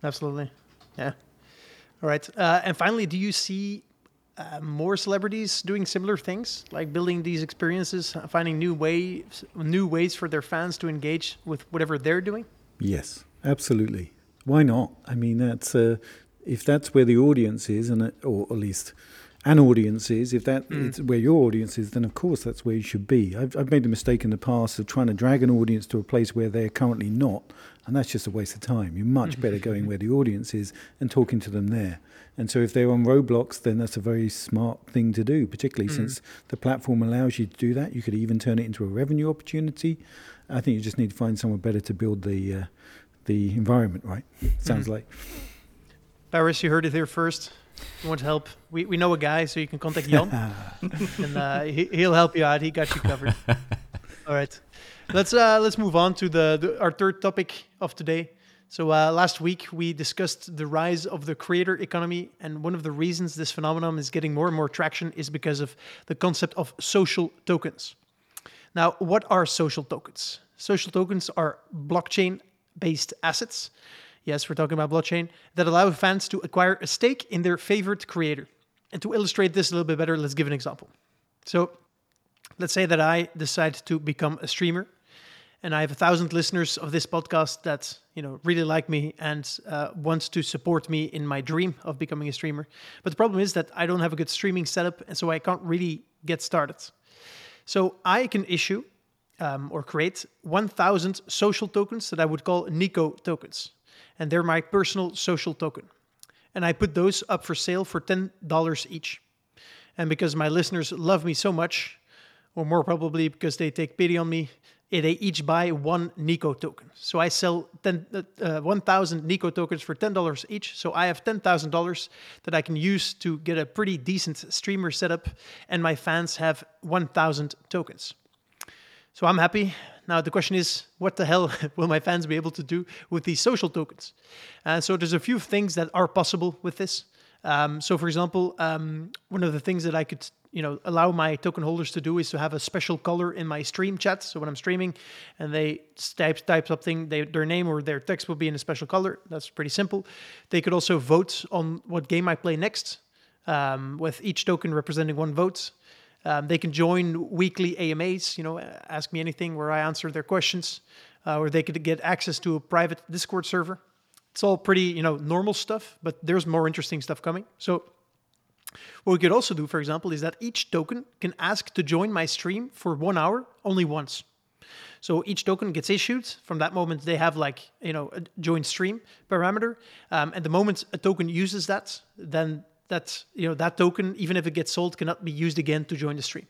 absolutely. Yeah. All right. Uh, and finally, do you see uh, more celebrities doing similar things, like building these experiences, finding new ways, new ways for their fans to engage with whatever they're doing? Yes, absolutely. Why not? I mean, that's uh, if that's where the audience is, and or at least an audience is, if that mm. is where your audience is, then of course that's where you should be. I've, I've made the mistake in the past of trying to drag an audience to a place where they're currently not, and that's just a waste of time. You're much better going where the audience is and talking to them there. And so if they're on Roblox, then that's a very smart thing to do, particularly mm. since the platform allows you to do that. You could even turn it into a revenue opportunity. I think you just need to find somewhere better to build the uh, the environment, right? Sounds mm. like. Paris, you heard it here first. You want help? We, we know a guy, so you can contact Jan, and uh, he, he'll help you out. He got you covered. All right, let's uh, let's move on to the, the our third topic of today. So uh, last week we discussed the rise of the creator economy, and one of the reasons this phenomenon is getting more and more traction is because of the concept of social tokens. Now, what are social tokens? Social tokens are blockchain-based assets yes, we're talking about blockchain, that allow fans to acquire a stake in their favorite creator. And to illustrate this a little bit better, let's give an example. So let's say that I decide to become a streamer and I have a thousand listeners of this podcast that you know really like me and uh, wants to support me in my dream of becoming a streamer. But the problem is that I don't have a good streaming setup, and so I can't really get started. So I can issue um, or create 1,000 social tokens that I would call Nico tokens and they're my personal social token. And I put those up for sale for $10 each. And because my listeners love me so much, or more probably because they take pity on me, eh, they each buy one Nico token. So I sell 10, uh, 1,000 Nico tokens for $10 each. So I have $10,000 that I can use to get a pretty decent streamer setup, and my fans have 1,000 tokens. So I'm happy. Now the question is, what the hell will my fans be able to do with these social tokens? Uh, so there's a few things that are possible with this. Um, so for example, um, one of the things that I could you know allow my token holders to do is to have a special color in my stream chat. So when I'm streaming and they type type something, they, their name or their text will be in a special color. That's pretty simple. They could also vote on what game I play next, um, with each token representing one vote. Um, they can join weekly AMAs, you know, ask me anything where I answer their questions, uh, or they could get access to a private Discord server. It's all pretty, you know, normal stuff, but there's more interesting stuff coming. So what we could also do, for example, is that each token can ask to join my stream for one hour only once. So each token gets issued. From that moment, they have like you know a join stream parameter, um, and the moment a token uses that, then that you know that token, even if it gets sold, cannot be used again to join the stream.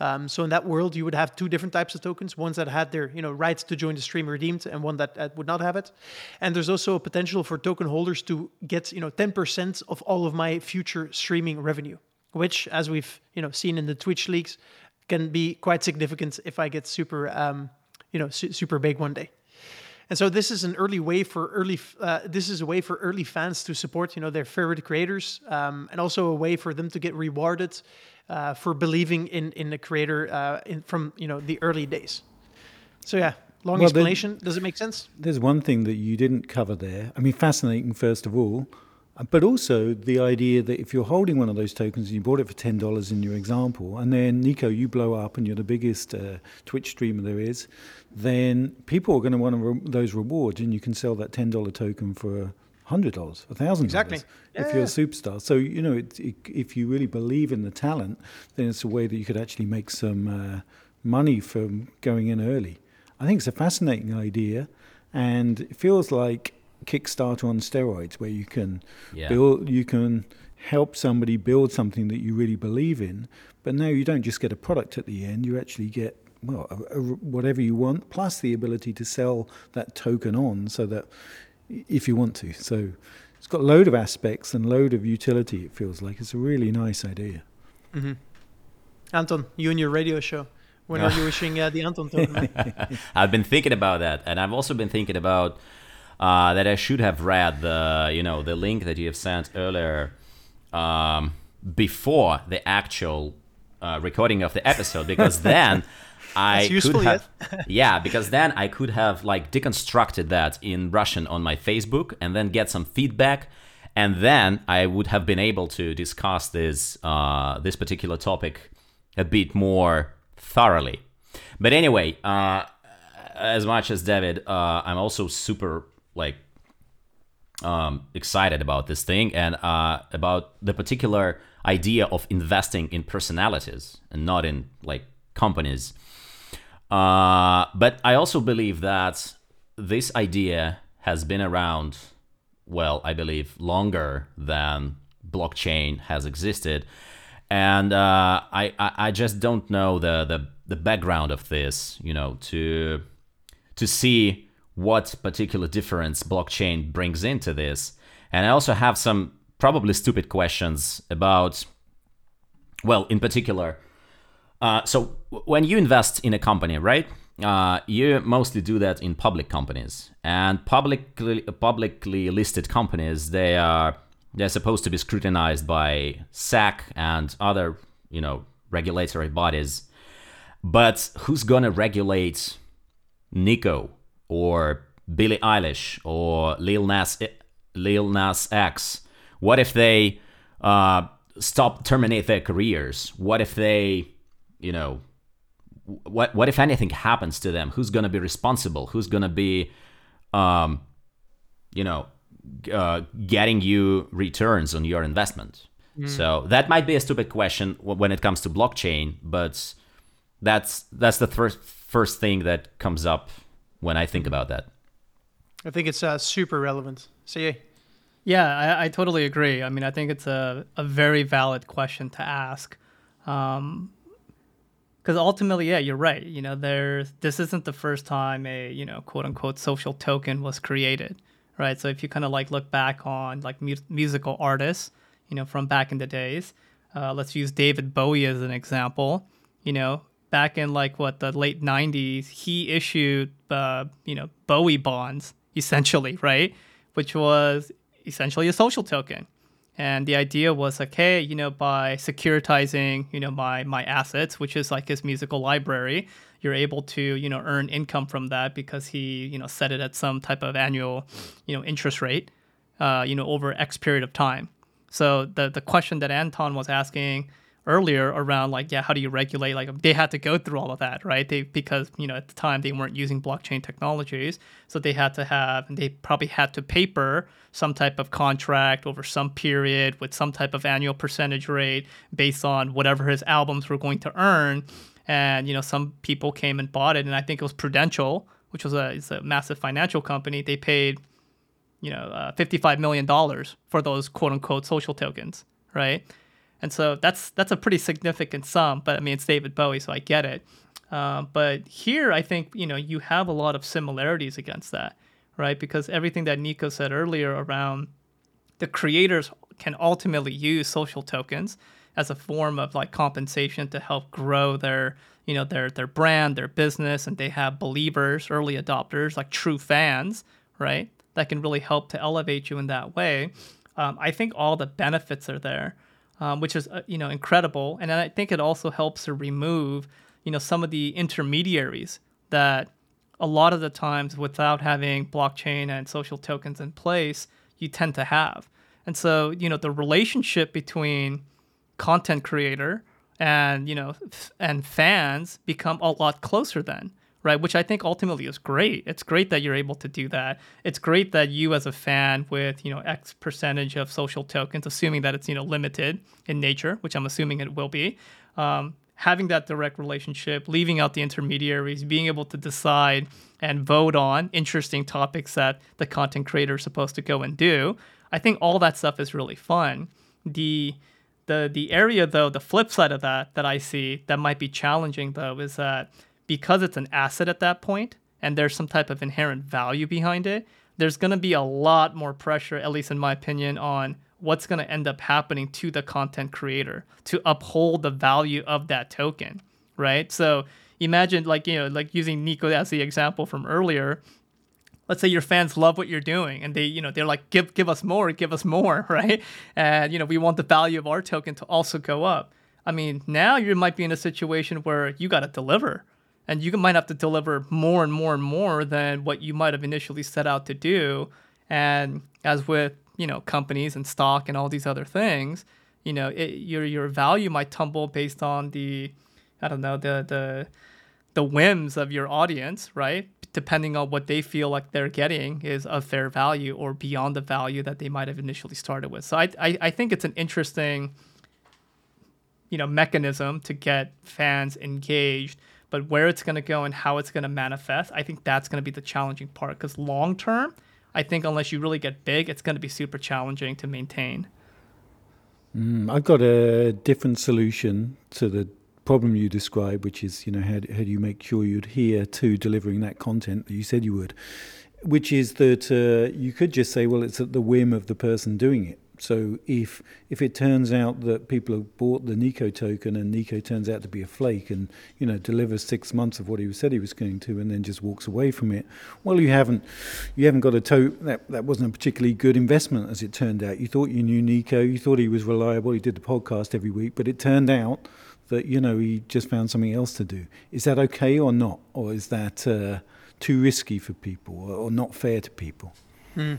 Um, so in that world, you would have two different types of tokens: ones that had their you know rights to join the stream redeemed, and one that, that would not have it. And there's also a potential for token holders to get you know 10% of all of my future streaming revenue, which, as we've you know seen in the Twitch leaks, can be quite significant if I get super um, you know su- super big one day. And so this is an early way for early. Uh, this is a way for early fans to support, you know, their favorite creators, um, and also a way for them to get rewarded uh, for believing in in the creator uh, in, from you know the early days. So yeah, long well, explanation. Does it make sense? There's one thing that you didn't cover there. I mean, fascinating first of all, but also the idea that if you're holding one of those tokens and you bought it for ten dollars in your example, and then Nico, you blow up and you're the biggest uh, Twitch streamer there is, then people are going to want re- those rewards, and you can sell that ten dollar token for hundred dollars, a thousand exactly. Yeah. If you're a superstar, so you know, it, it, if you really believe in the talent, then it's a way that you could actually make some uh, money from going in early. I think it's a fascinating idea, and it feels like Kickstarter on steroids, where you can yeah. build, you can help somebody build something that you really believe in. But now you don't just get a product at the end; you actually get well a, a, whatever you want, plus the ability to sell that token on, so that if you want to. So it's got a load of aspects and load of utility. It feels like it's a really nice idea. Mm-hmm. Anton, you and your radio show. When are you wishing uh, the Anton token? I've been thinking about that, and I've also been thinking about uh, that I should have read the you know the link that you have sent earlier um, before the actual uh, recording of the episode because then I useful, could have yeah because then I could have like deconstructed that in Russian on my Facebook and then get some feedback and then I would have been able to discuss this uh, this particular topic a bit more thoroughly. But anyway, uh, as much as David, uh, I'm also super like um, excited about this thing and uh, about the particular idea of investing in personalities and not in like companies. Uh, but I also believe that this idea has been around, well, I believe longer than blockchain has existed, and uh, I, I just don't know the the the background of this, you know, to to see what particular difference blockchain brings into this. And I also have some probably stupid questions about, well, in particular, uh, so when you invest in a company, right? Uh, you mostly do that in public companies, and publicly publicly listed companies they are they're supposed to be scrutinized by SEC and other you know regulatory bodies. But who's gonna regulate Nico or Billie Eilish or Lil Nas Lil Nas X? What if they uh, stop terminate their careers? What if they, you know, what what if anything happens to them? Who's gonna be responsible? Who's gonna be, um, you know, uh, getting you returns on your investment? So that might be a stupid question when it comes to blockchain, but that's that's the first first thing that comes up when I think about that. I think it's uh, super relevant. So yeah, Yeah, I, I totally agree. I mean, I think it's a, a very valid question to ask. Because ultimately, yeah, you're right. You know, there's this isn't the first time a you know quote unquote social token was created, right? So if you kind of like look back on like mu- musical artists, you know, from back in the days, uh, let's use David Bowie as an example. You know, back in like what the late '90s, he issued uh, you know Bowie bonds essentially, right? Which was essentially a social token. And the idea was like, hey, you know, by securitizing, you know, my my assets, which is like his musical library, you're able to, you know, earn income from that because he, you know, set it at some type of annual, you know, interest rate, uh, you know, over X period of time. So the the question that Anton was asking earlier around like, yeah, how do you regulate? Like they had to go through all of that, right? They because you know at the time they weren't using blockchain technologies, so they had to have and they probably had to paper some type of contract over some period with some type of annual percentage rate based on whatever his albums were going to earn. And you know, some people came and bought it, and I think it was Prudential, which was a it's a massive financial company. They paid you know, uh, $55 million for those quote unquote social tokens, right? And so that's that's a pretty significant sum, but I mean it's David Bowie, so I get it. Uh, but here, I think you know you have a lot of similarities against that, right? Because everything that Nico said earlier around the creators can ultimately use social tokens as a form of like compensation to help grow their you know their their brand their business and they have believers early adopters like true fans right that can really help to elevate you in that way um, i think all the benefits are there um, which is uh, you know incredible. And i think it also helps to remove you know some of the intermediaries that a lot of the times without having blockchain and social tokens in place you tend to have. And so you know the relationship between content creator and you know f- and fans become a lot closer then right? Which i think ultimately is great. It's great that you're able to do that. It's great that you as a fan with you know x percentage of social tokens assuming that it's you know limited in nature which i'm assuming it will be um, having that direct relationship leaving out the intermediaries being able to decide and vote on interesting topics that the content creator is supposed to go and do i think all that stuff is really fun. The the the area though the flip side of that that i see that might be challenging though is that because it's an asset at that point and there's some type of inherent value behind it there's going to be a lot more pressure at least in my opinion on what's going to end up happening to the content creator to uphold the value of that token right? So imagine like you know like using nico as the example from earlier let's say your fans love what you're doing and they you know they're like give give us more give us more right? And you know we want the value of our token to also go up. I mean now you might be in a situation where you got to deliver and you might have to deliver more and more and more than what you might have initially set out to do. And as with you know companies and stock and all these other things you know it, your your value might tumble based on the i don't know the the the whims of your audience right? Depending on what they feel like they're getting is a fair value or beyond the value that they might have initially started with. So i i, I think it's an interesting you know mechanism to get fans engaged but where it's going to go and how it's going to manifest i think that's going to be the challenging part because long term i think unless you really get big it's going to be super challenging to maintain. Mm, i've got a different solution to the problem you described which is you know how, how do you make sure you adhere to delivering that content that you said you would? Which is that uh, you could just say well it's at the whim of the person doing it so if if it turns out that people have bought the Nico token and Nico turns out to be a flake and you know delivers six months of what he said he was going to and then just walks away from it, well you haven't you haven't got a toe that that wasn't a particularly good investment as it turned out. You thought you knew Nico, you thought he was reliable, he did the podcast every week, but it turned out that you know he just found something else to do. Is that okay or not, or is that uh, too risky for people or, or not fair to people? Hmm.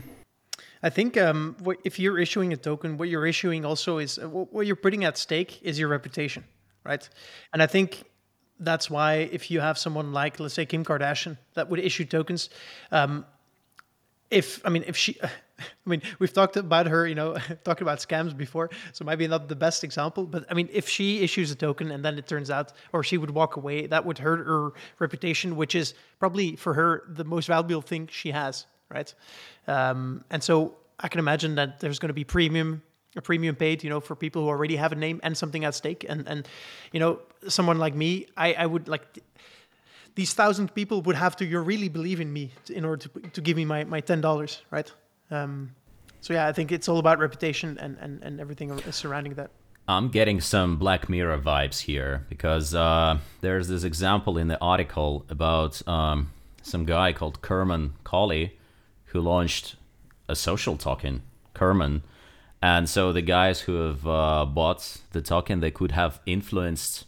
I think um, if you're issuing a token, what you're issuing also is uh, what you're putting at stake is your reputation, right? And I think that's why if you have someone like, let's say, Kim Kardashian that would issue tokens, um, if I mean, if she, I mean, we've talked about her, you know, talking about scams before, so maybe not the best example. But I mean, if she issues a token and then it turns out, or she would walk away, that would hurt her reputation, which is probably for her the most valuable thing she has, right? Um, and so I can imagine that there's going to be premium a premium paid, you know, for people who already have a name and something at stake. And and you know, someone like me, I, I would like these thousand people would have to really believe in me in order to to give me my my ten dollars, right? Um, so yeah, I think it's all about reputation and and and everything surrounding that. I'm getting some Black Mirror vibes here because uh, there's this example in the article about um, some guy called Kerman Kohli who launched a social token, Kerman. And so the guys who have uh, bought the token, they could have influenced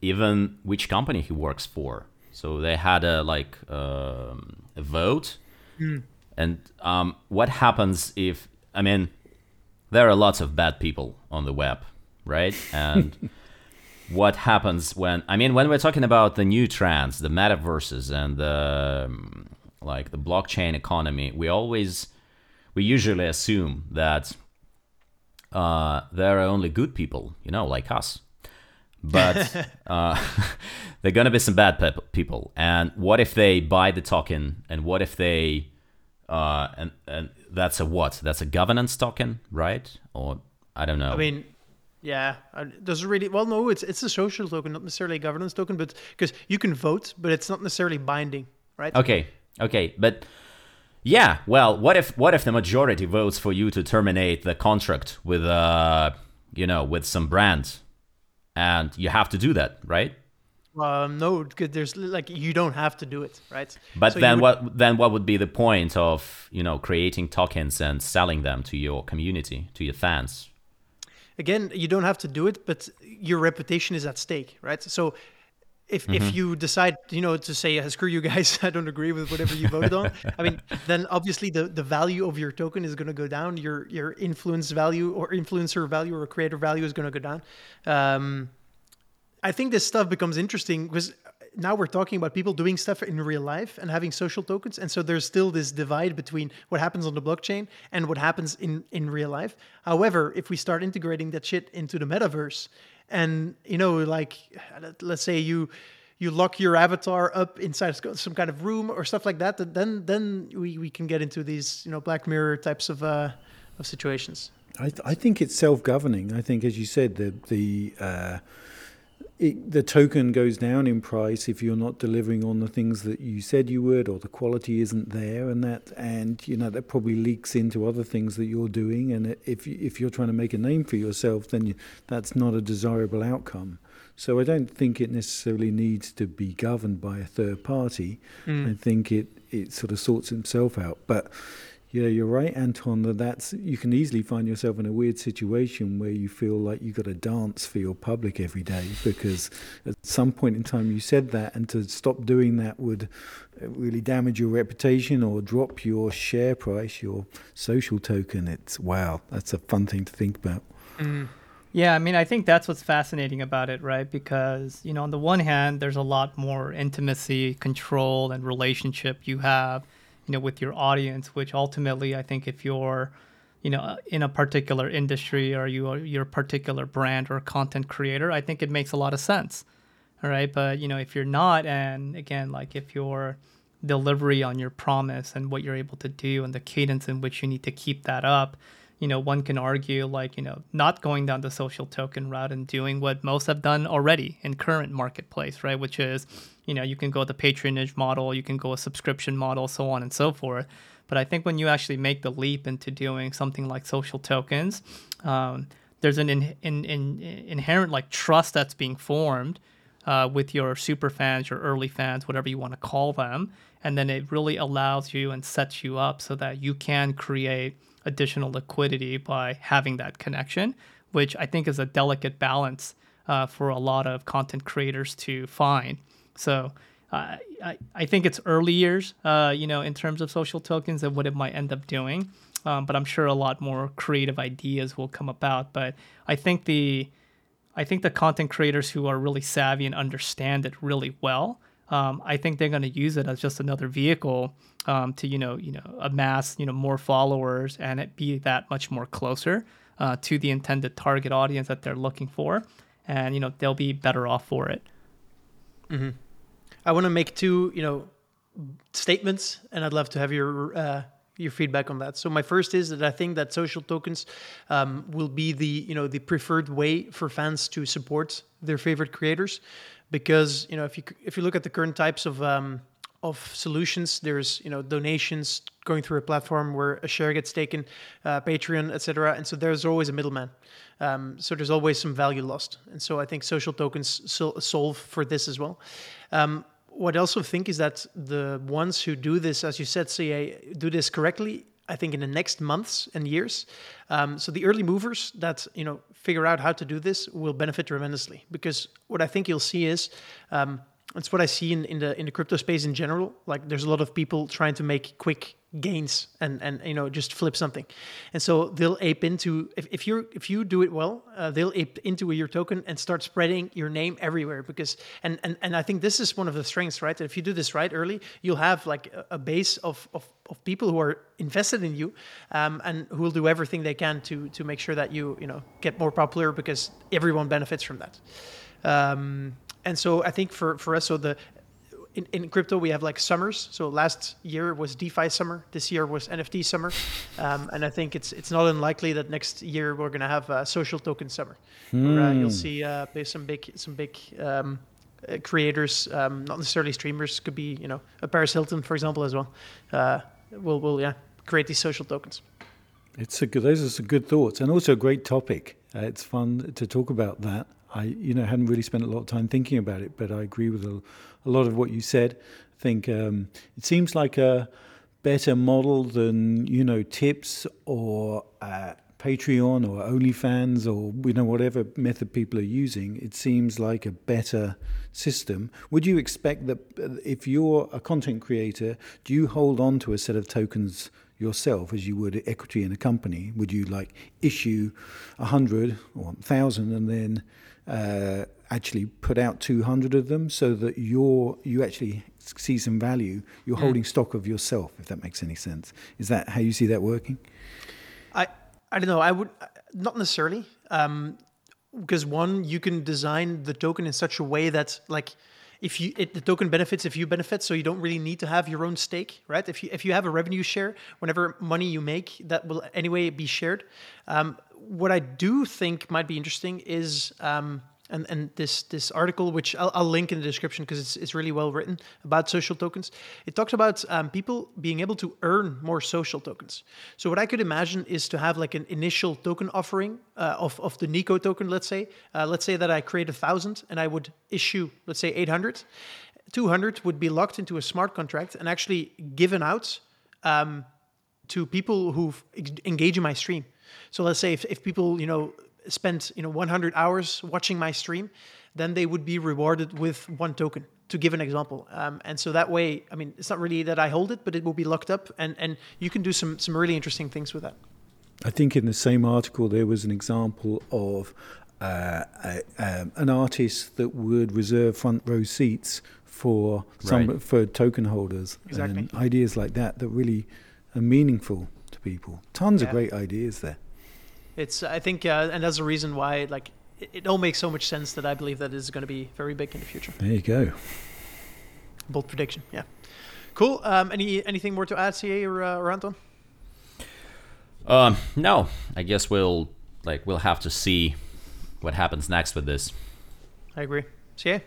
even which company he works for. So they had a like um, a vote. Mm. And um, what happens if I mean there are lots of bad people on the web, right? And what happens when I mean when we're talking about the new trends, the metaverses, and the um, like the blockchain economy, we always we usually assume that uh, there are only good people, you know, like us. But uh, there are gonna be some bad pe- people. And what if they buy the token? And what if they uh, and and that's a what? That's a governance token, right? Or I don't know. I mean, yeah, does it really? Well, no, it's it's a social token, not necessarily a governance token, but because you can vote, but it's not necessarily binding, right? Okay, Okay, but yeah, well, what if what if the majority votes for you to terminate the contract with uh you know with some brands, and you have to do that, right? Um, no, there's like you don't have to do it, right? But so then would... what then what would be the point of you know creating tokens and selling them to your community, to your fans? Again, you don't have to do it, but your reputation is at stake, right? So if mm-hmm. if you decide you know to say screw you guys i don't agree with whatever you voted on i mean then obviously the the value of your token is going to go down your your influence value or influencer value or creator value is going to go down um, i think this stuff becomes interesting because now we're talking about people doing stuff in real life and having social tokens and so there's still this divide between what happens on the blockchain and what happens in in real life. However if we start integrating that shit into the metaverse and you know like let's say you you lock your avatar up inside some kind of room or stuff like that then then we, we can get into these you know black mirror types of uh, of situations. I, th- I think it's self-governing. I think as you said the the uh, it, the token goes down in price if you're not delivering on the things that you said you would, or the quality isn't there, and that and you know that probably leaks into other things that you're doing. And if if you're trying to make a name for yourself, then you, that's not a desirable outcome. So I don't think it necessarily needs to be governed by a third party. Mm. I think it it sort of sorts itself out. But yeah, you're right, Anton. That that's you can easily find yourself in a weird situation where you feel like you have got to dance for your public every day because at some point in time you said that, and to stop doing that would uh, really damage your reputation or drop your share price, your social token. It's wow, that's a fun thing to think about. Mm. Yeah, I mean, I think that's what's fascinating about it, right? Because, you know, on the one hand, there's a lot more intimacy, control, and relationship you have you know with your audience which ultimately i think if you're you know in a particular industry or you are your particular brand or content creator i think it makes a lot of sense all right? But you know if you're not and again like if your delivery on your promise and what you're able to do and the cadence in which you need to keep that up you know one can argue like you know not going down the social token route and doing what most have done already in current marketplace right? Which is you know you can go the patronage model you can go a subscription model so on and so forth. But i think when you actually make the leap into doing something like social tokens um, there's an in, in, in, inherent like trust that's being formed uh, with your super fans your early fans whatever you want to call them. And then it really allows you and sets you up so that you can create additional liquidity by having that connection which i think is a delicate balance uh, for a lot of content creators to find so uh, I, I think it's early years, uh, you know, in terms of social tokens and what it might end up doing. Um, but I'm sure a lot more creative ideas will come about. But I think the I think the content creators who are really savvy and understand it really well, um, I think they're going to use it as just another vehicle um, to you know you know amass you know more followers and it be that much more closer uh, to the intended target audience that they're looking for, and you know they'll be better off for it. Mm-hmm. I want to make two, you know, statements, and I'd love to have your uh, your feedback on that. So my first is that I think that social tokens um, will be the you know the preferred way for fans to support their favorite creators, because you know if you if you look at the current types of um, of solutions, there's you know donations going through a platform where a share gets taken, uh, Patreon, etc. And so there's always a middleman. Um, so there's always some value lost. And so I think social tokens sol- solve for this as well. What I also think is that the ones who do this, as you said, CA, do this correctly. I think in the next months and years. Um, so the early movers that you know figure out how to do this will benefit tremendously because what I think you'll see is um, it's what I see in, in the in the crypto space in general. Like there's a lot of people trying to make quick gains and and you know just flip something, and so they'll ape into if, if you if you do it well, uh, they'll ape into your token and start spreading your name everywhere because and and and I think this is one of the strengths, right? That if you do this right early, you'll have like a, a base of, of of people who are invested in you um, and who will do everything they can to to make sure that you you know get more popular because everyone benefits from that. Um, and so I think for for us, so the in, in, crypto we have like summers. So last year was DeFi summer. This year was NFT summer, um, and I think it's it's not unlikely that next year we're going to have a social token summer. Hmm. Where, uh, you'll see uh, some big some big um, uh, creators, um, not necessarily streamers. Could be you know a Paris Hilton, for example, as well. Uh, will will yeah create these social tokens. It's a good. Those are some good thoughts, and also a great topic. Uh, it's fun to talk about that. I, you know, hadn't really spent a lot of time thinking about it, but I agree with a, a lot of what you said. I think um, it seems like a better model than you know tips or uh, Patreon or OnlyFans or you know whatever method people are using. It seems like a better system. Would you expect that uh, if you're a content creator, do you hold on to a set of tokens? yourself as you would equity in a company? Would you like issue a hundred or thousand and then uh, actually put out 200 of them so that you're you actually see some value. You're mm. holding stock of yourself if that makes any sense. Is that how you see that working? I i don't know. I would not necessarily um, because one you can design the token in such a way that like if you it, the token benefits if you benefit so you don't really need to have your own stake right? If you if you have a revenue share whenever money you make that will anyway be shared. Um, what I do think might be interesting is um, and and this this article, which I'll, I'll link in the description because it's it's really well written about social tokens. It talks about um, people being able to earn more social tokens. So what I could imagine is to have like an initial token offering uh, of of the Nico token. Let's say uh, let's say that I create a thousand and I would issue let's say eight hundred. 200 would be locked into a smart contract and actually given out um, to people who engage in my stream. So let's say if, if people, you know, spend, you know, 100 hours watching my stream, then they would be rewarded with one token to give an example. Um, and so that way, I mean, it's not really that I hold it, but it will be locked up and, and you can do some, some really interesting things with that. I think in the same article there was an example of uh, a, um, an artist that would reserve front row seats for some Right. for token holders Exactly. and ideas like that that really are meaningful to people. Tons Yeah. of great ideas there. It's, I think, uh, and that's the reason why, like, it, it all makes so much sense that I believe that is going to be very big in the future. There you go. Bold prediction, yeah. Cool. Um, any anything more to add, CA or, uh, or Anton? Um, no, I guess we'll like we'll have to see what happens next with this. I agree. CA?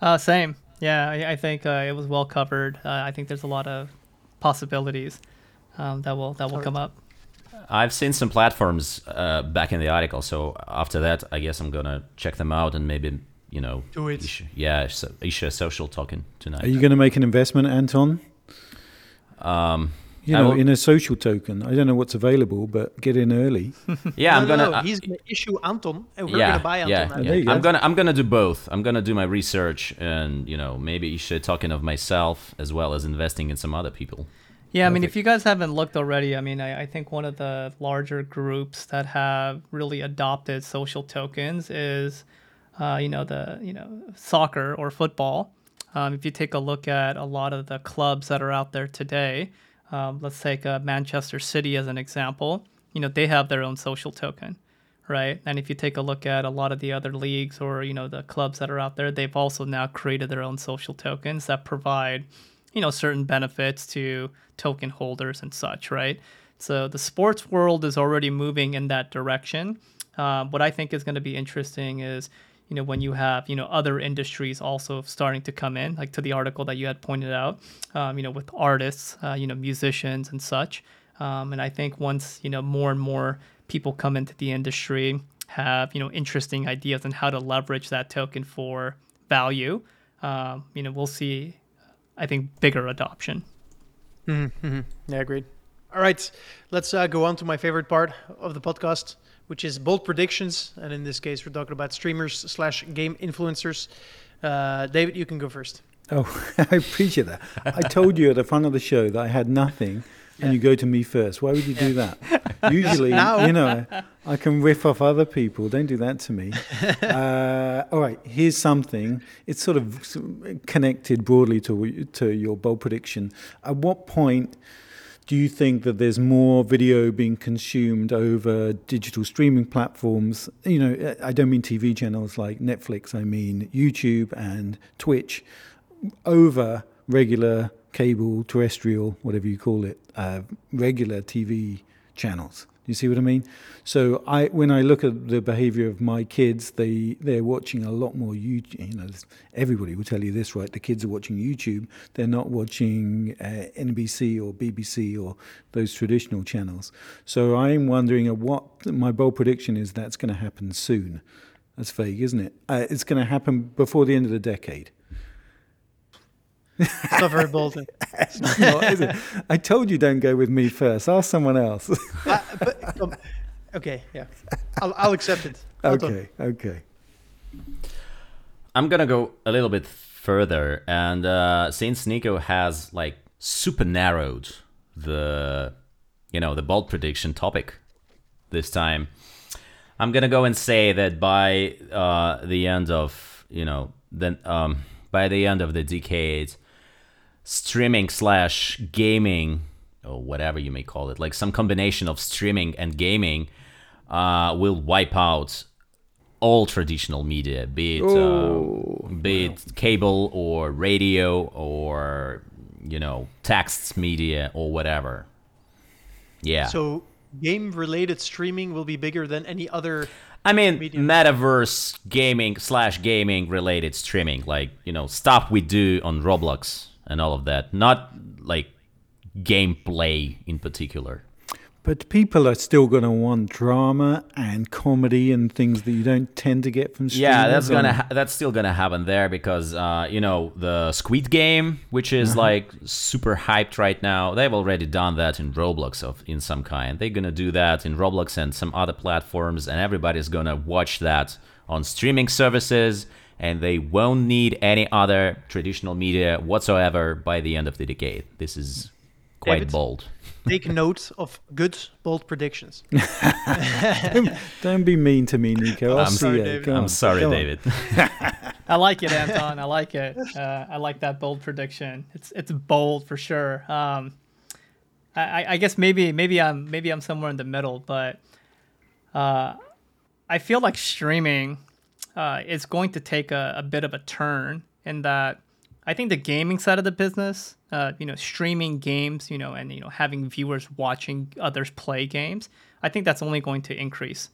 Uh, same. Yeah, I, I think uh, it was well covered. Uh, I think there's a lot of possibilities um, that will that will Alright. come up. I've seen some platforms uh, back in the article, so after that, I guess I'm gonna check them out and maybe you know Do it. issue, yeah, so, issue a social token tonight. Are you going to make an investment, Anton? um, You know, will- in a social token. I don't know what's available, but get in early. yeah, I'm no, gonna. no, uh, he's going to issue Anton, and we're yeah, going to buy Anton. yeah, out of There yeah. you I'm gonna I'm gonna do both. I'm gonna do my research and you know maybe issue a token of myself as well as investing in some other people. Yeah, I mean, if you guys haven't looked already, I mean, I, I think one of the larger groups that have really adopted social tokens is, uh, you know, the you know soccer or football. Um, if you take a look at a lot of the clubs that are out there today, um, let's take uh, Manchester City as an example. You know, they have their own social token, right? And if you take a look at a lot of the other leagues or you know the clubs that are out there, they've also now created their own social tokens that provide you know certain benefits to token holders and such right? So the sports world is already moving in that direction. Um, what i think is going to be interesting is you know when you have you know other industries also starting to come in like to the article that you had pointed out um, you know with artists uh, you know musicians and such. Um, and i think once you know more and more people come into the industry have you know interesting ideas on how to leverage that token for value um, you know we'll see I think bigger adoption. Mm-hmm. Yeah, agreed. All right, let's uh, go on to my favorite part of the podcast, which is bold predictions. And in this case, we're talking about streamers slash game influencers. Uh, David, you can go first. Oh, I appreciate that. I told you at the front of the show that I had nothing, and Yeah. you go to me first. Why would you do that? Usually, Now- you know, I can riff off other people. Don't do that to me. Uh, all right, here's something. It's sort of connected broadly to to your bold prediction. At what point? Do you think that there's more video being consumed over digital streaming platforms? You know, I don't mean TV channels like Netflix, I mean YouTube and Twitch over regular cable, terrestrial, whatever you call it, uh, regular TV channels. You see what I mean? So I, when I look at the behaviour of my kids, they they're watching a lot more YouTube. You know, everybody will tell you this, right? The kids are watching YouTube. They're not watching uh, NBC or BBC or those traditional channels. So I'm wondering at what my bold prediction is that's going to happen soon. That's vague, isn't it? Uh, it's going to happen before the end of the decade. It's not very bold. No, is it? I told you don't go with me first. Ask someone else. Uh, but, um, okay, yeah, I'll, I'll accept it. Anton. okay, okay. I'm gonna go a little bit further, and uh, since Nico has like super narrowed the, you know, the bold prediction topic this time, I'm gonna go and say that by uh, the end of, you know, then um, by the end of the decade, streaming slash gaming or whatever you may call it, like some combination of streaming and gaming, uh, will wipe out all traditional media, be it Oh, uh, be it cable or radio or you know text media or whatever. Yeah. So, game-related streaming will be bigger than any other. I mean, medium. metaverse gaming slash gaming related streaming, like you know stuff we do on Roblox and all of that, not like gameplay in particular. But people are still going to want drama and comedy and things that you don't tend to get from streamers. Yeah, that's gonna ha- that's still gonna happen there because uh, you know the Squid Game, which is like super hyped right now. They've already done that in Roblox of in some kind. They're gonna do that in Roblox and some other platforms, and everybody's gonna watch that on streaming services, and they won't need any other traditional media whatsoever by the end of the decade. This is quite David? bold. Take note of good, bold predictions. Don't be mean to me, Nico. I'll I'm see sorry, you. David. I'm sorry, go. David. I like it, Anton. I like it. Uh, I like that bold prediction. It's it's bold for sure. Um, I, I- I guess maybe maybe I'm maybe I'm somewhere in the middle, but uh, I feel like streaming uh, is going to take a, a bit of a turn in that I think the gaming side of the business, uh, you know, streaming games, you know, and you know having viewers watching others play games, I think that's only going to increase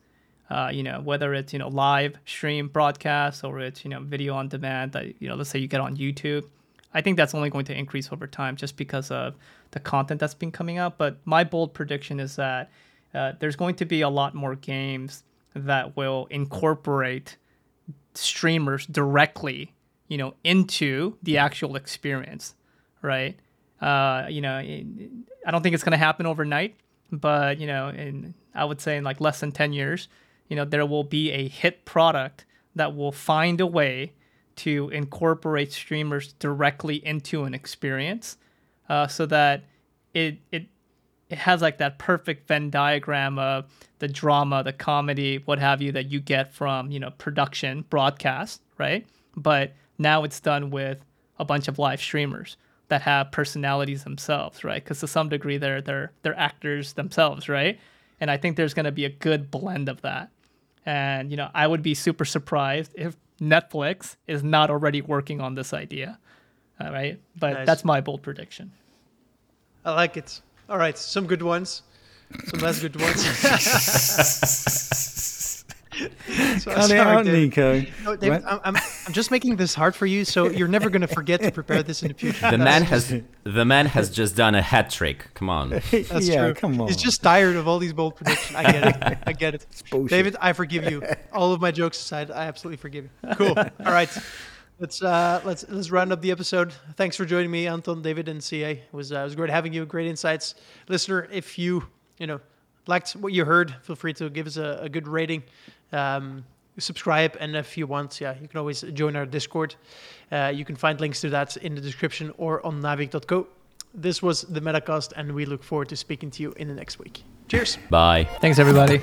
uh, you know, whether it's you know live stream broadcast or it's you know video on demand that you know, let's say you get on YouTube. I think that's only going to increase over time just because of the content that's been coming out. But my bold prediction is that uh, there's going to be a lot more games that will incorporate streamers directly, you know, into the actual experience, right? Uh, you know, I don't think it's going to happen overnight, but you know, in I would say in like less than 10 years, you know, there will be a hit product that will find a way to incorporate streamers directly into an experience, uh, so that it it it has like that perfect Venn diagram of the drama, the comedy, what have you that you get from you know production broadcast, right? But now it's done with a bunch of live streamers that have personalities themselves, right? Because to some degree they're they're they're actors themselves, right? And I think there's going to be a good blend of that. And you know, I would be super surprised if Netflix is not already working on this idea. All right, but Nice. that's my bold prediction. I like it. All right, some good ones, some less good ones. so, Cut it sorry, out, David. Nico. No, David, I'm, I'm, I'm just making this hard for you, so you're never going to forget to prepare this in the future. The man has the man has just done a hat trick. Come on. That's yeah, true. come on. He's just tired of all these bold predictions. I get it. I get it. David, I forgive you. All of my jokes aside, I absolutely forgive you. Cool. All right. Let's uh, let's let's round up the episode. Thanks for joining me, Anton, David, and CA. It was uh, it was great having you. Great insights, listener. If you you know liked what you heard, feel free to give us a, a good rating. Um, subscribe, and if you want, yeah, you can always join our Discord. Uh, you can find links to that in the description or on naavik.co. This was the Metacast, and we look forward to speaking to you in the next week. Cheers. Bye. Thanks, everybody.